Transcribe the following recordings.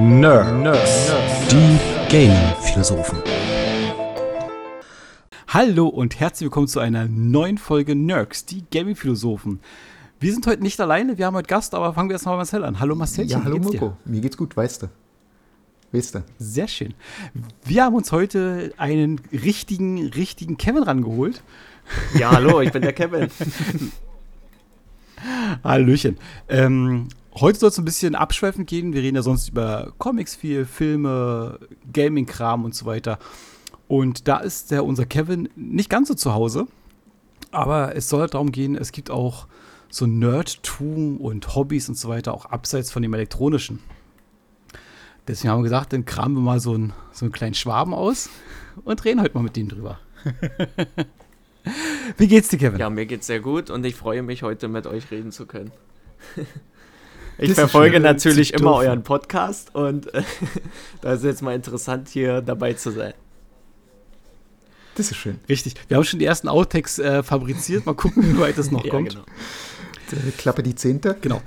Nerds. Nerds. Die Gaming-Philosophen. Hallo und herzlich willkommen zu einer neuen Folge Nerds, die Gaming-Philosophen. Wir sind heute nicht alleine, wir haben heute Gast, aber fangen wir erstmal Marcel an. Hallo Marcel. Ja, hallo Mirko. Mir geht's gut, weißt du. Weißt du. Sehr schön. Wir haben uns heute einen richtigen, richtigen Kevin rangeholt. Ja, hallo, ich bin der Kevin. Hallöchen. Ähm, heute soll es ein bisschen abschweifend gehen. Wir reden ja sonst über Comics viel, Filme, Gaming-Kram und so weiter. Und da ist der, unser Kevin nicht ganz so zu Hause. Aber es soll darum gehen, es gibt auch so Nerdtum und Hobbys und so weiter, auch abseits von dem Elektronischen. Deswegen haben wir gesagt, dann kramen wir mal so einen, so einen kleinen Schwaben aus und reden heute mal mit denen drüber. Wie geht's dir, Kevin? Ja, mir geht's sehr gut und ich freue mich, heute mit euch reden zu können. ich verfolge natürlich immer euren Podcast und äh, da ist jetzt mal interessant, hier dabei zu sein. Das ist schön. Richtig. Wir haben schon die ersten Outtakes äh, fabriziert. Mal gucken, wie weit das noch ja, kommt. Genau. Klappe die Zehnte. Genau.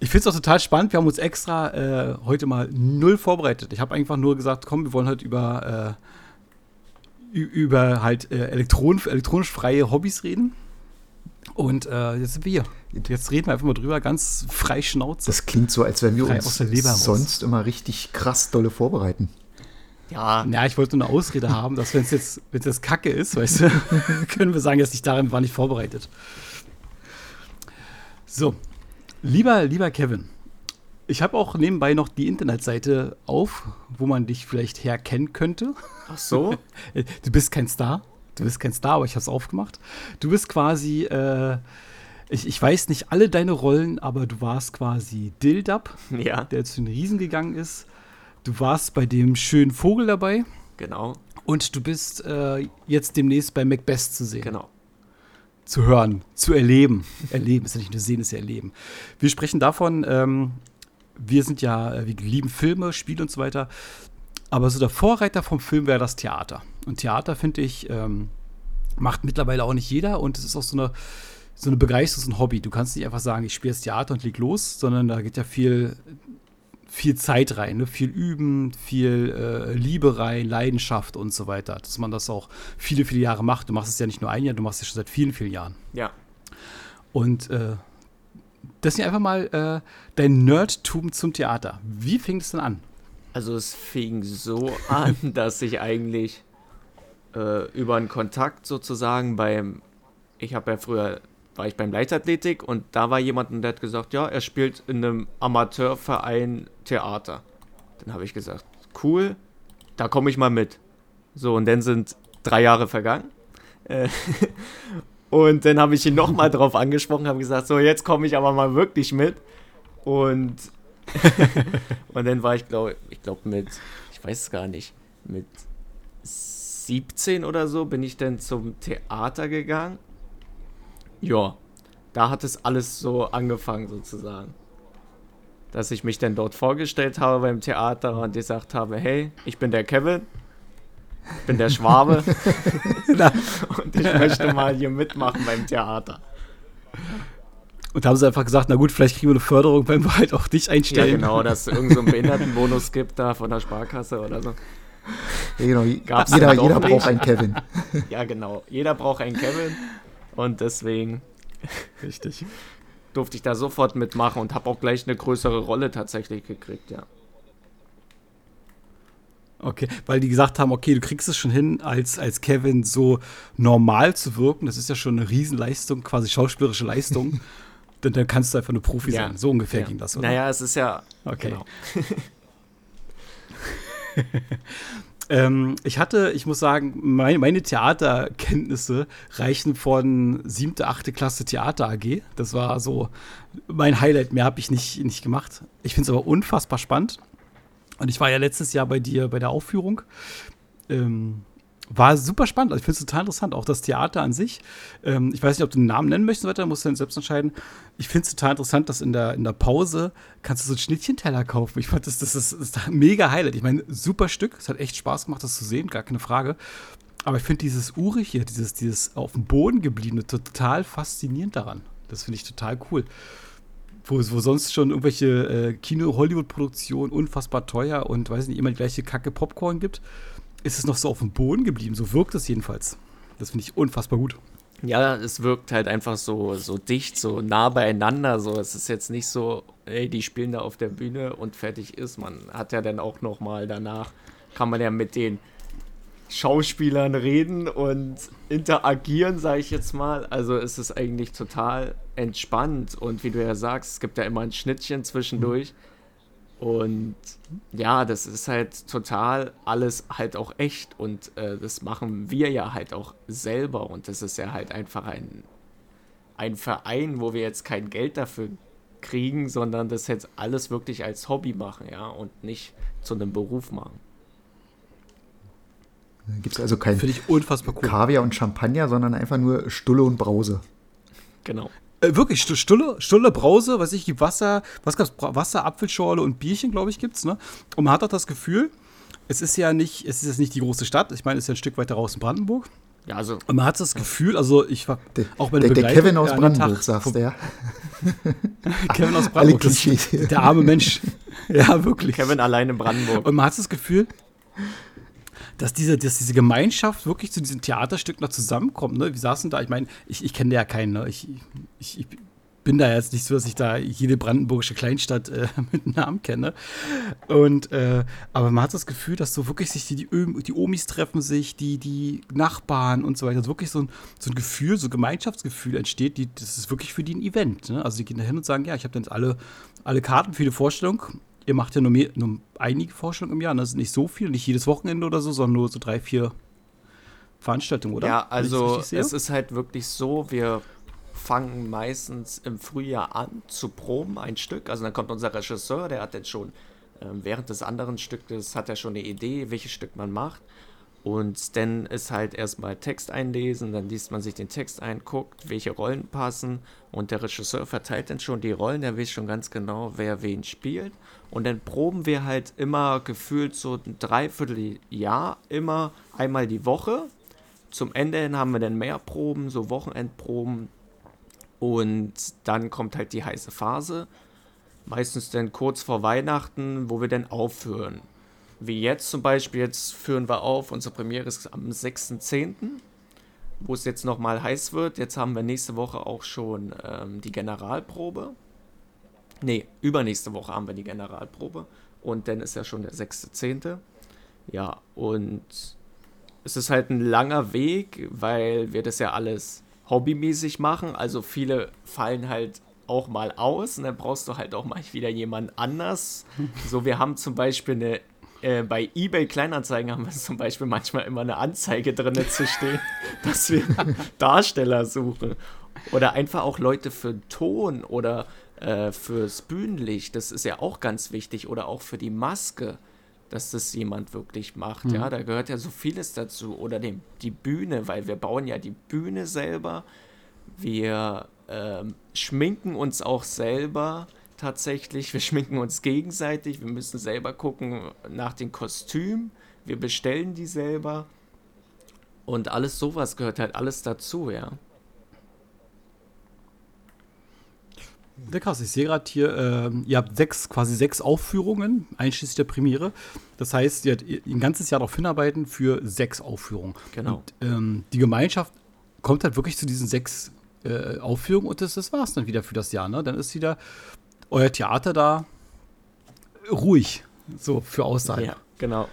Ich finde es auch total spannend. Wir haben uns extra äh, heute mal null vorbereitet. Ich habe einfach nur gesagt, komm, wir wollen heute über äh, über halt äh, elektron elektronisch freie Hobbys reden. Und äh, jetzt sind wir hier. Jetzt reden wir einfach mal drüber, ganz frei Schnauze. Das klingt so, als wenn wir uns sonst immer richtig krass dolle vorbereiten. Ja. Ja, ich wollte nur eine Ausrede haben, dass wenn es jetzt, wenn es jetzt Kacke ist, weißt du, können wir sagen, dass ich darin war nicht vorbereitet. So, lieber, lieber Kevin, ich habe auch nebenbei noch die Internetseite auf, wo man dich vielleicht herkennen könnte. Ach so? Du bist kein Star. Du bist kein Star, aber ich habe es aufgemacht. Du bist quasi, äh, ich, ich, weiß nicht alle deine Rollen, aber du warst quasi Dildab, ja. der zu den Riesen gegangen ist. Du warst bei dem schönen Vogel dabei. Genau. Und du bist äh, jetzt demnächst bei Macbeth zu sehen. Genau zu hören, zu erleben. Erleben ist ja nicht nur sehen, ist ja erleben. Wir sprechen davon, ähm, wir sind ja, äh, wir lieben Filme, Spiele und so weiter. Aber so der Vorreiter vom Film wäre das Theater. Und Theater, finde ich, ähm, macht mittlerweile auch nicht jeder. Und es ist auch so eine, so eine Begeisterung, so ein Hobby. Du kannst nicht einfach sagen, ich spiele das Theater und leg los, sondern da geht ja viel, viel Zeit rein, ne? viel Üben, viel äh, Liebe rein, Leidenschaft und so weiter. Dass man das auch viele, viele Jahre macht. Du machst es ja nicht nur ein Jahr, du machst es schon seit vielen, vielen Jahren. Ja. Und äh, deswegen einfach mal äh, dein Nerdtum zum Theater. Wie fing es denn an? Also es fing so an, dass ich eigentlich äh, über einen Kontakt sozusagen beim, ich habe ja früher, war ich beim Leichtathletik und da war jemand und der hat gesagt, ja, er spielt in einem Amateurverein Theater. Dann habe ich gesagt, cool, da komme ich mal mit. So, und dann sind drei Jahre vergangen. Äh, und dann habe ich ihn nochmal drauf angesprochen, habe gesagt, so jetzt komme ich aber mal wirklich mit. Und, und dann war ich, glaube ich, glaube mit, ich weiß es gar nicht, mit 17 oder so bin ich dann zum Theater gegangen. Ja, da hat es alles so angefangen sozusagen. Dass ich mich dann dort vorgestellt habe beim Theater und gesagt habe, hey, ich bin der Kevin ich bin der Schwabe und ich möchte mal hier mitmachen beim Theater. Und da haben sie einfach gesagt, na gut, vielleicht kriegen wir eine Förderung, wenn wir halt auch dich einstellen. Ja, genau, dass es irgendeinen so Behindertenbonus gibt da von der Sparkasse oder so. Ja, genau. Gab's jeder, jeder braucht einen Kevin. Ja, genau. Jeder braucht einen Kevin. Und deswegen Richtig. durfte ich da sofort mitmachen und habe auch gleich eine größere Rolle tatsächlich gekriegt, ja. Okay, weil die gesagt haben, okay, du kriegst es schon hin, als, als Kevin so normal zu wirken. Das ist ja schon eine Riesenleistung, quasi schauspielerische Leistung. dann, dann kannst du einfach eine Profi ja. sein. So ungefähr ja. ging das, oder? Naja, es ist ja. Okay. Genau. ähm, ich hatte, ich muss sagen, mein, meine Theaterkenntnisse reichen von siebte, achte Klasse Theater AG. Das war so mein Highlight. Mehr habe ich nicht, nicht gemacht. Ich finde es aber unfassbar spannend. Und ich war ja letztes Jahr bei dir bei der Aufführung. Ähm, war super spannend. Also ich finde es total interessant. Auch das Theater an sich. Ähm, ich weiß nicht, ob du einen Namen nennen möchtest, weiter, musst du dann selbst entscheiden. Ich finde es total interessant, dass in der, in der Pause kannst du so einen Schnittchenteller kaufen. Ich fand das, das ist, das ist mega Highlight. Ich meine, super Stück. Es hat echt Spaß gemacht, das zu sehen, gar keine Frage. Aber ich finde dieses Urig hier, dieses, dieses auf dem Boden gebliebene, total faszinierend daran. Das finde ich total cool. wo, wo sonst schon irgendwelche äh, Kino-Hollywood-Produktionen unfassbar teuer und weiß nicht, immer die gleiche Kacke Popcorn gibt, ist es noch so auf dem Boden geblieben. So wirkt es jedenfalls. Das finde ich unfassbar gut. Ja, es wirkt halt einfach so, so dicht, so nah beieinander. So, es ist jetzt nicht so, ey, die spielen da auf der Bühne und fertig ist. Man hat ja dann auch noch mal danach, kann man ja mit den Schauspielern reden und interagieren, sage ich jetzt mal. Also es ist eigentlich total entspannt und wie du ja sagst, es gibt ja immer ein Schnittchen zwischendurch. Mhm und ja, das ist halt total alles halt auch echt und äh, das machen wir ja halt auch selber und das ist ja halt einfach ein, ein Verein, wo wir jetzt kein Geld dafür kriegen, sondern das jetzt alles wirklich als Hobby machen, ja, und nicht zu einem Beruf machen. Gibt es also kein ich unfassbar cool. Kaviar und Champagner, sondern einfach nur Stulle und Brause. Genau. Äh, wirklich, Stulle, Stulle, Brause, was ich, Wasser, was gab's? Wasser, Apfelschorle und Bierchen, glaube ich, gibt's, ne? Und man hat auch das Gefühl, es ist ja nicht, es ist jetzt nicht die große Stadt, ich meine, es ist ja ein Stück weiter raus in Brandenburg. Ja, also. Und man hat das Gefühl, also ich war der, auch bei der, der Kevin aus Brandenburg, sagst du, ja. Kevin aus Brandenburg. Der arme Mensch. ja, wirklich. Kevin allein in Brandenburg. Und man hat das Gefühl, dass diese, dass diese Gemeinschaft wirklich zu diesem Theaterstück noch zusammenkommt. Ne? Wir saßen da, ich meine, ich, ich kenne ja keinen. Ne? Ich, ich, ich, bin da jetzt nicht so, dass ich da jede brandenburgische Kleinstadt äh, mit Namen kenne. Und, äh, aber man hat das Gefühl, dass so wirklich sich die, die, Omis treffen sich, die, die Nachbarn und so weiter. Also wirklich so ein, so ein Gefühl, so ein Gemeinschaftsgefühl entsteht. Die, das ist wirklich für die ein Event. Ne? Also die gehen da hin und sagen, ja, ich habe dann alle, alle Karten für die Vorstellung ihr macht ja nur, mehr, nur einige Vorstellungen im Jahr. Das ne? ist nicht so viel, nicht jedes Wochenende oder so, sondern nur so drei, vier Veranstaltungen, oder? Ja, also es ist halt wirklich so, wir fangen meistens im Frühjahr an zu proben, ein Stück. Also dann kommt unser Regisseur, der hat jetzt schon äh, während des anderen Stückes, hat er schon eine Idee, welches Stück man macht. Und dann ist halt erstmal Text einlesen, dann liest man sich den Text ein, guckt, welche Rollen passen und der Regisseur verteilt dann schon die Rollen, der weiß schon ganz genau, wer wen spielt. Und dann proben wir halt immer gefühlt so ein Dreivierteljahr, immer einmal die Woche. Zum Ende hin haben wir dann mehr Proben, so Wochenendproben. Und dann kommt halt die heiße Phase. Meistens dann kurz vor Weihnachten, wo wir dann aufhören. Wie jetzt zum Beispiel, jetzt führen wir auf, unsere Premiere ist am 6.10., wo es jetzt nochmal heiß wird. Jetzt haben wir nächste Woche auch schon ähm, die Generalprobe. Ne, übernächste Woche haben wir die Generalprobe. Und dann ist ja schon der 6.10. Ja, und es ist halt ein langer Weg, weil wir das ja alles hobbymäßig machen. Also viele fallen halt auch mal aus und dann brauchst du halt auch mal wieder jemand anders. So, wir haben zum Beispiel eine äh, bei eBay Kleinanzeigen haben wir zum Beispiel manchmal immer eine Anzeige drin zu stehen, dass wir Darsteller suchen. Oder einfach auch Leute für Ton oder äh, fürs Bühnenlicht. Das ist ja auch ganz wichtig. Oder auch für die Maske, dass das jemand wirklich macht. Mhm. Ja, da gehört ja so vieles dazu. Oder dem, die Bühne, weil wir bauen ja die Bühne selber. Wir ähm, schminken uns auch selber tatsächlich. Wir schminken uns gegenseitig. Wir müssen selber gucken nach den Kostümen. Wir bestellen die selber. Und alles sowas gehört halt alles dazu, ja. Sehr krass, ich sehe gerade hier, äh, ihr habt sechs, quasi sechs Aufführungen, einschließlich der Premiere. Das heißt, ihr habt ein ganzes Jahr darauf hinarbeiten für sechs Aufführungen. Genau. Und, ähm, die Gemeinschaft kommt halt wirklich zu diesen sechs äh, Aufführungen und das, das war es dann wieder für das Jahr. Ne? Dann ist wieder euer Theater da ruhig, so für Aussagen. Ja, genau.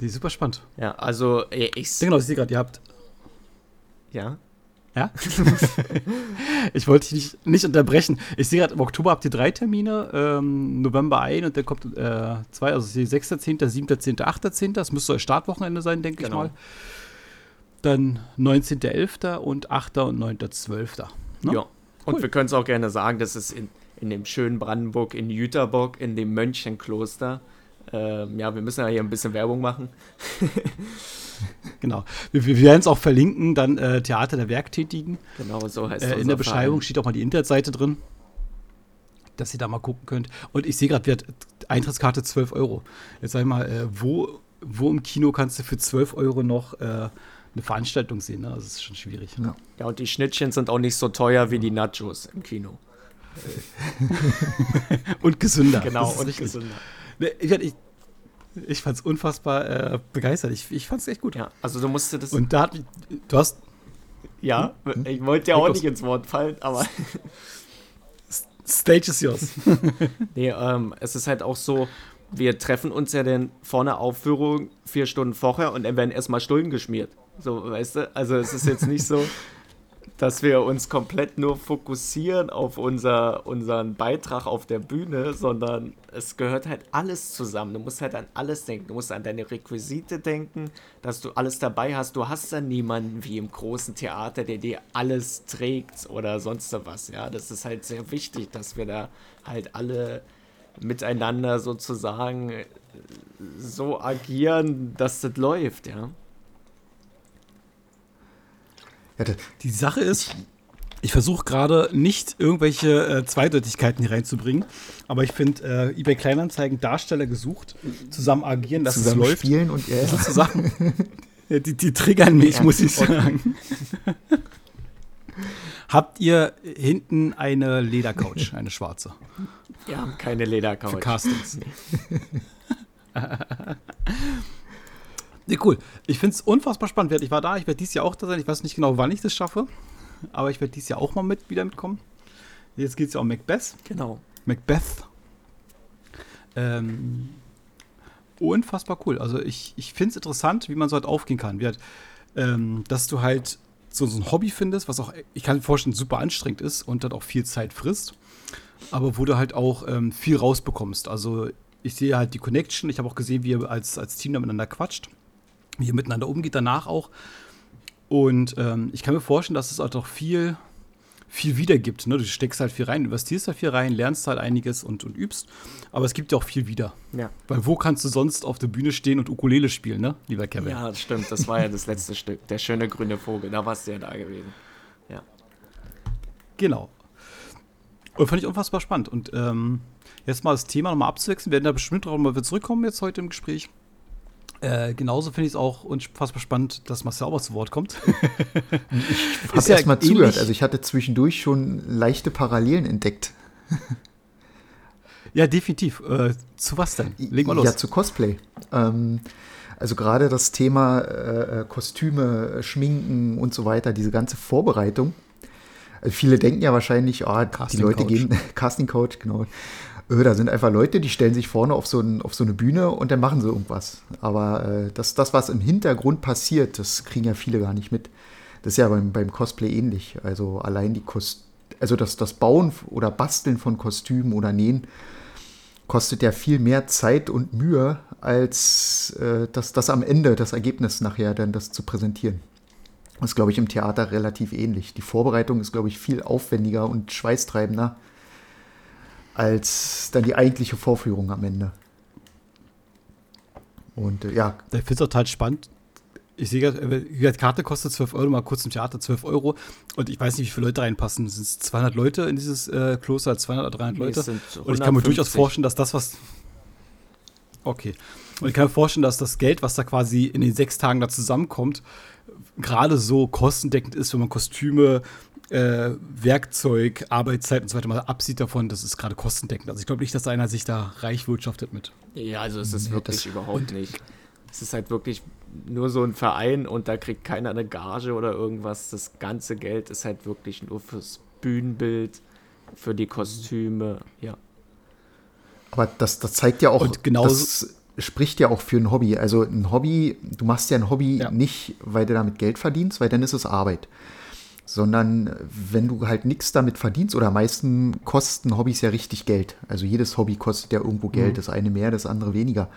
Die ist super spannend. Ja, also ich. Genau, ich sehe gerade, ihr habt. Ja. Ja? ich wollte dich nicht, nicht unterbrechen. Ich sehe gerade, im Oktober habt ihr drei Termine, ähm, November ein und dann kommt äh, zwei, also 6.10., 7.10., 8.10. Das müsste euer Startwochenende sein, denke genau. ich mal. Dann 19.11. und 8. und 9.12. Ne? Ja. Und cool. wir können es auch gerne sagen, das ist in, in dem schönen Brandenburg, in Jüterbock, in dem Mönchenkloster. Ähm, ja, wir müssen ja hier ein bisschen Werbung machen. genau. Wir, wir werden es auch verlinken, dann äh, Theater der Werktätigen. Genau, so heißt äh, In der Beschreibung Verein. steht auch mal die Internetseite drin, dass ihr da mal gucken könnt. Und ich sehe gerade, wird Eintrittskarte 12 Euro. Jetzt sag ich mal, äh, wo, wo im Kino kannst du für 12 Euro noch äh, eine Veranstaltung sehen? Ne? Das ist schon schwierig. Ja. ja, und die Schnittchen sind auch nicht so teuer wie die Nachos im Kino. und gesünder. Genau, und gesünder. Ich, ich, ich fand es unfassbar äh, begeistert. Ich, ich fand es echt gut. Ja, also du musst das. Und da hat du hast. Ja, hm? ich wollte ja auch nicht ins Wort fallen, aber. Stage is yours. nee, ähm, es ist halt auch so, wir treffen uns ja dann vor einer Aufführung vier Stunden vorher und dann werden erstmal Stullen geschmiert. So, weißt du? Also es ist jetzt nicht so, dass wir uns komplett nur fokussieren auf unser, unseren Beitrag auf der Bühne, sondern es gehört halt alles zusammen. Du musst halt an alles denken. Du musst an deine Requisite denken, dass du alles dabei hast. Du hast dann niemanden wie im großen Theater, der dir alles trägt oder sonst was. Ja, das ist halt sehr wichtig, dass wir da halt alle miteinander sozusagen so agieren, dass das läuft, ja. Die Sache ist, ich versuche gerade nicht irgendwelche äh, Zweideutigkeiten hier reinzubringen, aber ich finde äh, eBay Kleinanzeigen Darsteller gesucht, zusammen agieren, dass zusammen es läuft. Spielen und ja. Sind so Sachen, die, die triggern mich, ja, muss ich sagen. Habt ihr hinten eine Ledercouch, eine schwarze? Wir haben keine Ledercouch. Für Castings. Nee, cool. Ich finde es unfassbar spannend. Ich war da, ich werde dieses Jahr auch da sein. Ich weiß nicht genau, wann ich das schaffe, aber ich werde dieses Jahr auch mal mit, wieder mitkommen. Jetzt geht es ja um Macbeth. Genau. Macbeth. Ähm, unfassbar cool. Also ich, ich finde es interessant, wie man so halt aufgehen kann. Halt, ähm, dass du halt so, so ein Hobby findest, was auch, ich kann mir vorstellen, super anstrengend ist und dann auch viel Zeit frisst, aber wo du halt auch ähm, viel rausbekommst. Also ich sehe halt die Connection. Ich habe auch gesehen, wie ihr als, als Team da miteinander quatscht wie ihr miteinander umgeht, danach auch. Und ähm, ich kann mir vorstellen, dass es auch doch viel, viel wiedergibt. Ne? Du steckst halt viel rein, investierst da viel rein, lernst halt einiges und, und übst. Aber es gibt ja auch viel wieder. Ja. Weil wo kannst du sonst auf der Bühne stehen und Ukulele spielen, ne, lieber Kevin? Ja, das stimmt. Das war ja das letzte Stück. Der schöne grüne Vogel. Da warst du ja da gewesen. Ja. Genau. Und fand ich unfassbar spannend. Und ähm, jetzt mal das Thema nochmal abzuwechseln. Wir werden da bestimmt auch mal wieder zurückkommen jetzt heute im Gespräch. Äh, genauso finde ich es auch unfassbar spannend, dass Marcel auch zu Wort kommt. ich habe ja erst mal zugehört. Also ich hatte zwischendurch schon leichte Parallelen entdeckt. ja, definitiv. Äh, zu was denn? Leg mal los. Ja, zu Cosplay. Ähm, also gerade das Thema äh, Kostüme, Schminken und so weiter, diese ganze Vorbereitung. Also viele denken ja wahrscheinlich, oh, die Leute gehen, Casting Coach, genau, äh, da sind einfach Leute, die stellen sich vorne auf so, ein, auf so eine Bühne und dann machen sie irgendwas. Aber äh, das, das, was im Hintergrund passiert, das kriegen ja viele gar nicht mit. Das ist ja beim, beim Cosplay ähnlich. Also allein die Kost also das, das Bauen oder Basteln von Kostümen oder Nähen kostet ja viel mehr Zeit und Mühe, als äh, das, das am Ende, das Ergebnis nachher dann das zu präsentieren. Das ist, glaube ich, im Theater relativ ähnlich. Die Vorbereitung ist, glaube ich, viel aufwendiger und schweißtreibender als dann die eigentliche Vorführung am Ende. Und äh, ja. Ich finde es total spannend. Ich sehe gerade, die Karte kostet 12 Euro, mal kurz im Theater 12 Euro. Und ich weiß nicht, wie viele Leute reinpassen. Sind es 200 Leute in dieses äh, Kloster, 200 oder 300 Leute? Und ich kann mir durchaus vorstellen, dass das, was. Okay. Und ich kann mir vorstellen, dass das Geld, was da quasi in den sechs Tagen da zusammenkommt, gerade so kostendeckend ist, wenn man Kostüme, äh, Werkzeug, Arbeitszeit und so weiter mal absieht davon, das ist gerade kostendeckend. Also ich glaube nicht, dass einer sich da reich wirtschaftet mit. Ja, also es ist nee, wirklich überhaupt nicht. Es ist halt wirklich nur so ein Verein und da kriegt keiner eine Gage oder irgendwas. Das ganze Geld ist halt wirklich nur fürs Bühnenbild, für die Kostüme, ja. Aber das, das zeigt ja auch, und das spricht ja auch für ein Hobby. Also ein Hobby, du machst ja ein Hobby ja. nicht, weil du damit Geld verdienst, weil dann ist es Arbeit sondern wenn du halt nichts damit verdienst oder meisten kosten Hobbys ja richtig Geld. Also jedes Hobby kostet ja irgendwo Geld, mhm. das eine mehr, das andere weniger.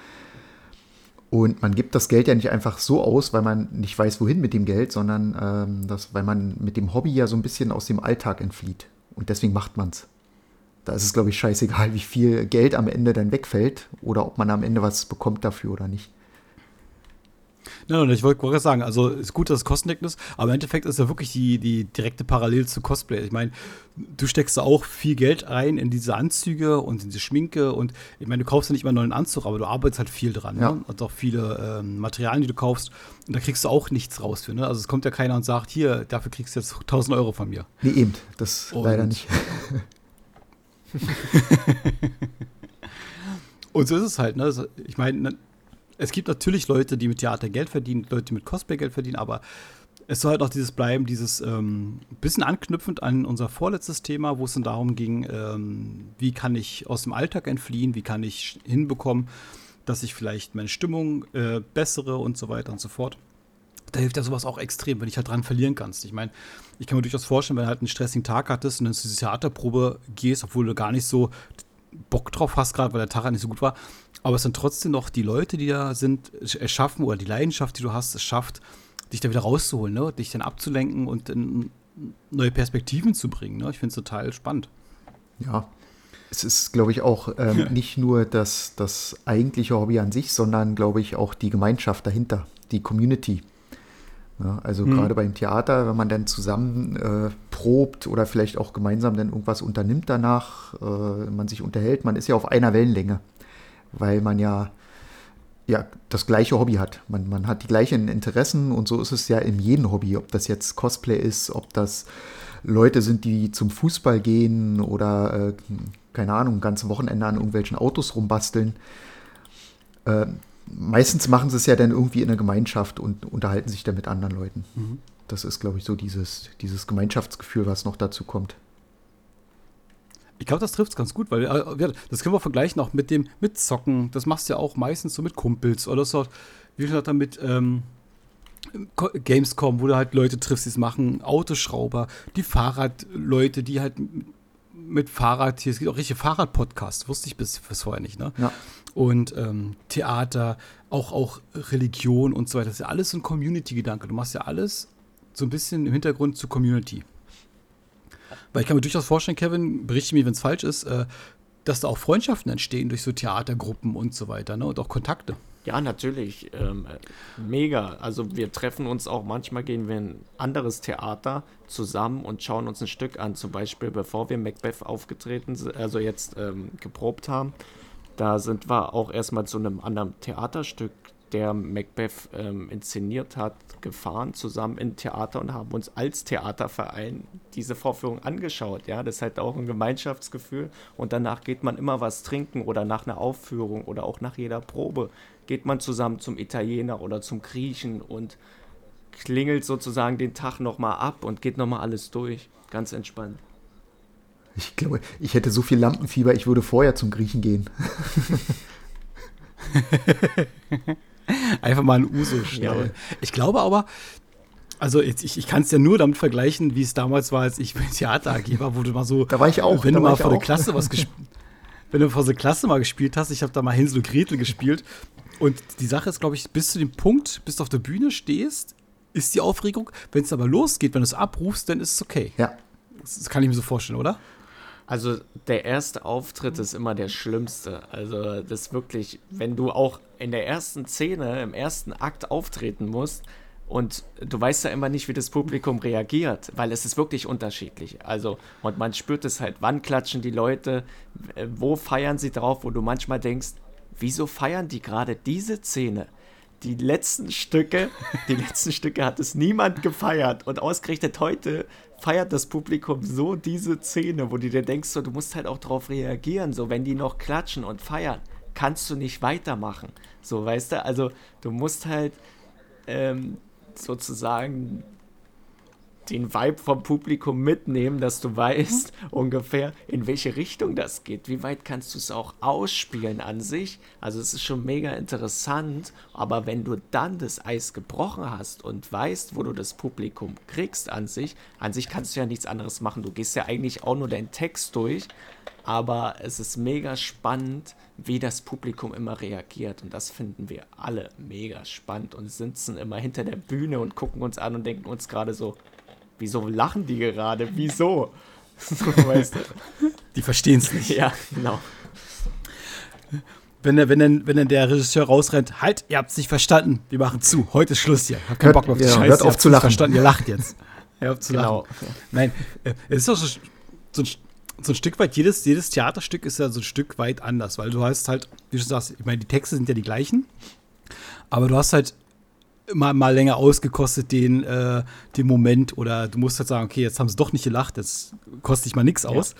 Und man gibt das Geld ja nicht einfach so aus, weil man nicht weiß, wohin mit dem Geld, sondern ähm, das, weil man mit dem Hobby ja so ein bisschen aus dem Alltag entflieht. Und deswegen macht man es. Da ist es, glaube ich, scheißegal, wie viel Geld am Ende dann wegfällt oder ob man am Ende was bekommt dafür oder nicht. Nein, ich wollte gerade sagen, also ist gut, dass es kostendeckend ist, aber im Endeffekt ist ja wirklich die, die direkte Parallel zu Cosplay. Ich meine, du steckst da auch viel Geld ein in diese Anzüge und in diese Schminke und ich meine, du kaufst ja nicht immer einen neuen Anzug, aber du arbeitest halt viel dran. Ja. Ne? Und auch viele ähm, Materialien, die du kaufst und da kriegst du auch nichts raus für. Ne? Also es kommt ja keiner und sagt, hier, dafür kriegst du jetzt 1000 Euro von mir. Nee, eben, das und, leider nicht. und so ist es halt. Ne? Ich meine, es gibt natürlich Leute, die mit Theater Geld verdienen, Leute, die mit Cosplay Geld verdienen, aber es soll halt auch dieses bleiben, dieses ähm, bisschen anknüpfend an unser vorletztes Thema, wo es dann darum ging, ähm, wie kann ich aus dem Alltag entfliehen, wie kann ich hinbekommen, dass ich vielleicht meine Stimmung äh, bessere und so weiter und so fort. Da hilft ja sowas auch extrem, wenn ich halt dran verlieren kannst. Ich meine, ich kann mir durchaus vorstellen, wenn du halt einen stressigen Tag hattest und dann zu dieser Theaterprobe gehst, obwohl du gar nicht so Bock drauf hast, gerade weil der Tag halt nicht so gut war, aber es sind trotzdem noch die Leute, die da sind, erschaffen oder die Leidenschaft, die du hast, es schafft, dich da wieder rauszuholen, ne? dich dann abzulenken und in neue Perspektiven zu bringen. Ne? Ich finde es total spannend. Ja, es ist, glaube ich, auch ähm, nicht nur das, das eigentliche Hobby an sich, sondern, glaube ich, auch die Gemeinschaft dahinter, die Community. Ja, also mhm. gerade beim Theater, wenn man dann zusammen äh, probt oder vielleicht auch gemeinsam dann irgendwas unternimmt danach, äh, man sich unterhält, man ist ja auf einer Wellenlänge, weil man ja ja, das gleiche Hobby hat. Man, man hat die gleichen Interessen und so ist es ja in jedem Hobby, ob das jetzt Cosplay ist, ob das Leute sind, die zum Fußball gehen oder, äh, keine Ahnung, ganze Wochenende an irgendwelchen Autos rumbasteln. Äh, meistens machen sie es ja dann irgendwie in der Gemeinschaft und unterhalten sich dann mit anderen Leuten. Mhm. Das ist, glaube ich, so dieses, dieses Gemeinschaftsgefühl, was noch dazu kommt. Ich glaube, das trifft es ganz gut, weil äh, das können wir vergleichen auch mit dem mit Zocken. Das machst du ja auch meistens so mit Kumpels oder so. Wie gesagt, damit ähm, Gamescom, wo du halt Leute triffst, die es machen, Autoschrauber, die Fahrradleute, die halt mit Fahrrad hier, es gibt auch richtige Fahrradpodcasts, wusste ich bis, bis vorher nicht, ne? Ja. Und ähm, Theater, auch, auch Religion und so weiter. Das ist ja alles so ein Community-Gedanke. Du machst ja alles so ein bisschen im Hintergrund zur Community. Weil ich kann mir durchaus vorstellen, Kevin, berichte mir, wenn es falsch ist, äh, dass da auch Freundschaften entstehen durch so Theatergruppen und so weiter, ne? Und auch Kontakte. Ja, natürlich. Ähm, mega. Also wir treffen uns auch, manchmal gehen wir in ein anderes Theater zusammen und schauen uns ein Stück an. Zum Beispiel, bevor wir Macbeth aufgetreten sind, also jetzt ähm, geprobt haben, da sind wir auch erstmal zu einem anderen Theaterstück der Macbeth ähm, inszeniert hat, gefahren, zusammen im Theater und haben uns als Theaterverein diese Vorführung angeschaut. Ja, das ist halt auch ein Gemeinschaftsgefühl. Und danach geht man immer was trinken oder nach einer Aufführung oder auch nach jeder Probe geht man zusammen zum Italiener oder zum Griechen und klingelt sozusagen den Tag nochmal ab und geht nochmal alles durch. Ganz entspannt. Ich glaube, ich hätte so viel Lampenfieber, ich würde vorher zum Griechen gehen. Einfach mal ein Uso schnell. Ja. Ich glaube aber, also jetzt, ich, ich kann es ja nur damit vergleichen, wie es damals war, als ich beim Theater AG war, wo du mal so. Da war ich auch. Wenn du mal vor der Klasse was gespielt wenn du vor der Klasse mal gespielt hast, ich habe da mal Hänsel und Gretel gespielt. Und die Sache ist, glaube ich, bis zu dem Punkt, bis du auf der Bühne stehst, ist die Aufregung. Wenn es aber losgeht, wenn du es abrufst, dann ist es okay. Ja. Das kann ich mir so vorstellen, oder? Also der erste Auftritt ist immer der schlimmste. Also das wirklich, wenn du auch in der ersten Szene, im ersten Akt auftreten musst und du weißt ja immer nicht, wie das Publikum reagiert, weil es ist wirklich unterschiedlich. Also und man spürt es halt, wann klatschen die Leute, wo feiern sie drauf, wo du manchmal denkst, wieso feiern die gerade diese Szene? die letzten Stücke, die letzten Stücke hat es niemand gefeiert. Und ausgerechnet heute feiert das Publikum so diese Szene, wo du dir denkst, so, du musst halt auch darauf reagieren. So, wenn die noch klatschen und feiern, kannst du nicht weitermachen. So, weißt du, also du musst halt ähm, sozusagen den Vibe vom Publikum mitnehmen, dass du weißt ungefähr, in welche Richtung das geht. Wie weit kannst du es auch ausspielen an sich? Also es ist schon mega interessant, aber wenn du dann das Eis gebrochen hast und weißt, wo du das Publikum kriegst an sich, an sich kannst du ja nichts anderes machen. Du gehst ja eigentlich auch nur deinen Text durch, aber es ist mega spannend, wie das Publikum immer reagiert. Und das finden wir alle mega spannend und sitzen immer hinter der Bühne und gucken uns an und denken uns gerade so, wieso lachen die gerade? Wieso? weißt du? Die verstehen es nicht. Ja, genau. Wenn, der, wenn, dann, wenn dann der Regisseur rausrennt, halt, ihr habt es nicht verstanden, wir machen zu, heute ist Schluss hier. Hab keinen Bock mehr auf die ja, Scheiße. Hört auf zu lachen. Verstanden, ihr lacht jetzt. Hört auf zu genau. lachen. Nein, äh, es ist doch so, so, ein, so ein Stück weit, jedes, jedes Theaterstück ist ja so ein Stück weit anders, weil du hast halt, wie du sagst, ich meine, die Texte sind ja die gleichen, aber du hast halt mal, mal länger ausgekostet, den, äh, den Moment. Oder du musst halt sagen, okay, jetzt haben sie doch nicht gelacht, jetzt kostet ich mal nichts aus.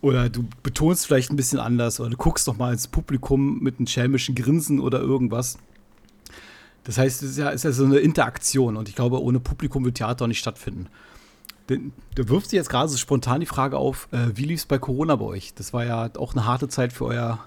Oder du betonst vielleicht ein bisschen anders oder du guckst noch mal ins Publikum mit einem schelmischen Grinsen oder irgendwas. Das heißt, es ist ja, ist ja so eine Interaktion und ich glaube, ohne Publikum wird Theater auch nicht stattfinden. Da wirft sich jetzt gerade so spontan die Frage auf, äh, wie lief es bei Corona bei euch? Das war ja auch eine harte Zeit für euer,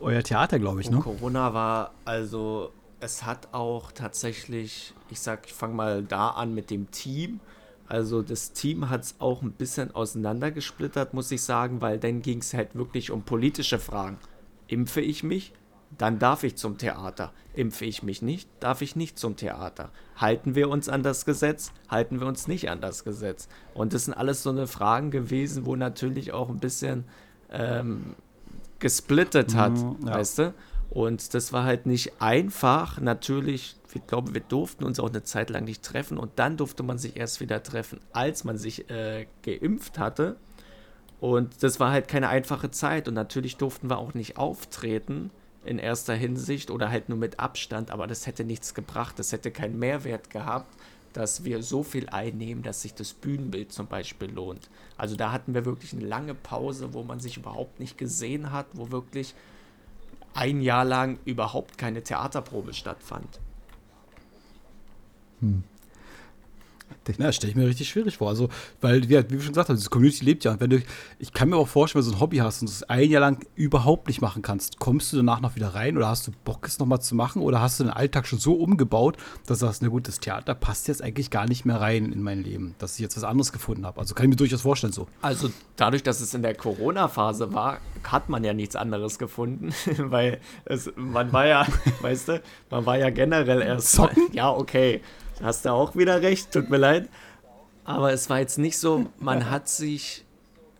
euer Theater, glaube ich, ne? Corona war, also es hat auch tatsächlich, ich sag, ich fange mal da an mit dem Team. Also das Team hat es auch ein bisschen auseinandergesplittert, muss ich sagen, weil dann ging es halt wirklich um politische Fragen. Impfe ich mich? dann darf ich zum Theater. Impfe ich mich nicht, darf ich nicht zum Theater. Halten wir uns an das Gesetz, halten wir uns nicht an das Gesetz. Und das sind alles so eine Fragen gewesen, wo natürlich auch ein bisschen ähm, gesplittet hat, mhm, ja. weißt du? Und das war halt nicht einfach. Natürlich, ich glaube, wir durften uns auch eine Zeit lang nicht treffen und dann durfte man sich erst wieder treffen, als man sich äh, geimpft hatte. Und das war halt keine einfache Zeit und natürlich durften wir auch nicht auftreten in erster Hinsicht oder halt nur mit Abstand, aber das hätte nichts gebracht, das hätte keinen Mehrwert gehabt, dass wir so viel einnehmen, dass sich das Bühnenbild zum Beispiel lohnt. Also da hatten wir wirklich eine lange Pause, wo man sich überhaupt nicht gesehen hat, wo wirklich ein Jahr lang überhaupt keine Theaterprobe stattfand. Hm. Ja, stelle ich mir richtig schwierig vor. Also, weil, wie, wie wir schon gesagt haben, diese Community lebt ja. Und wenn du, ich kann mir auch vorstellen, wenn du so ein Hobby hast und es ein Jahr lang überhaupt nicht machen kannst, kommst du danach noch wieder rein oder hast du Bock, es nochmal zu machen oder hast du den Alltag schon so umgebaut, dass du sagst, na gut, das Theater passt jetzt eigentlich gar nicht mehr rein in mein Leben, dass ich jetzt was anderes gefunden habe. Also kann ich mir durchaus vorstellen so. Also dadurch, dass es in der Corona-Phase war, hat man ja nichts anderes gefunden, weil es, man war ja, weißt du, man war ja generell erst. Zocken? Ja, okay hast du auch wieder recht, tut mir leid. Aber es war jetzt nicht so, man hat sich,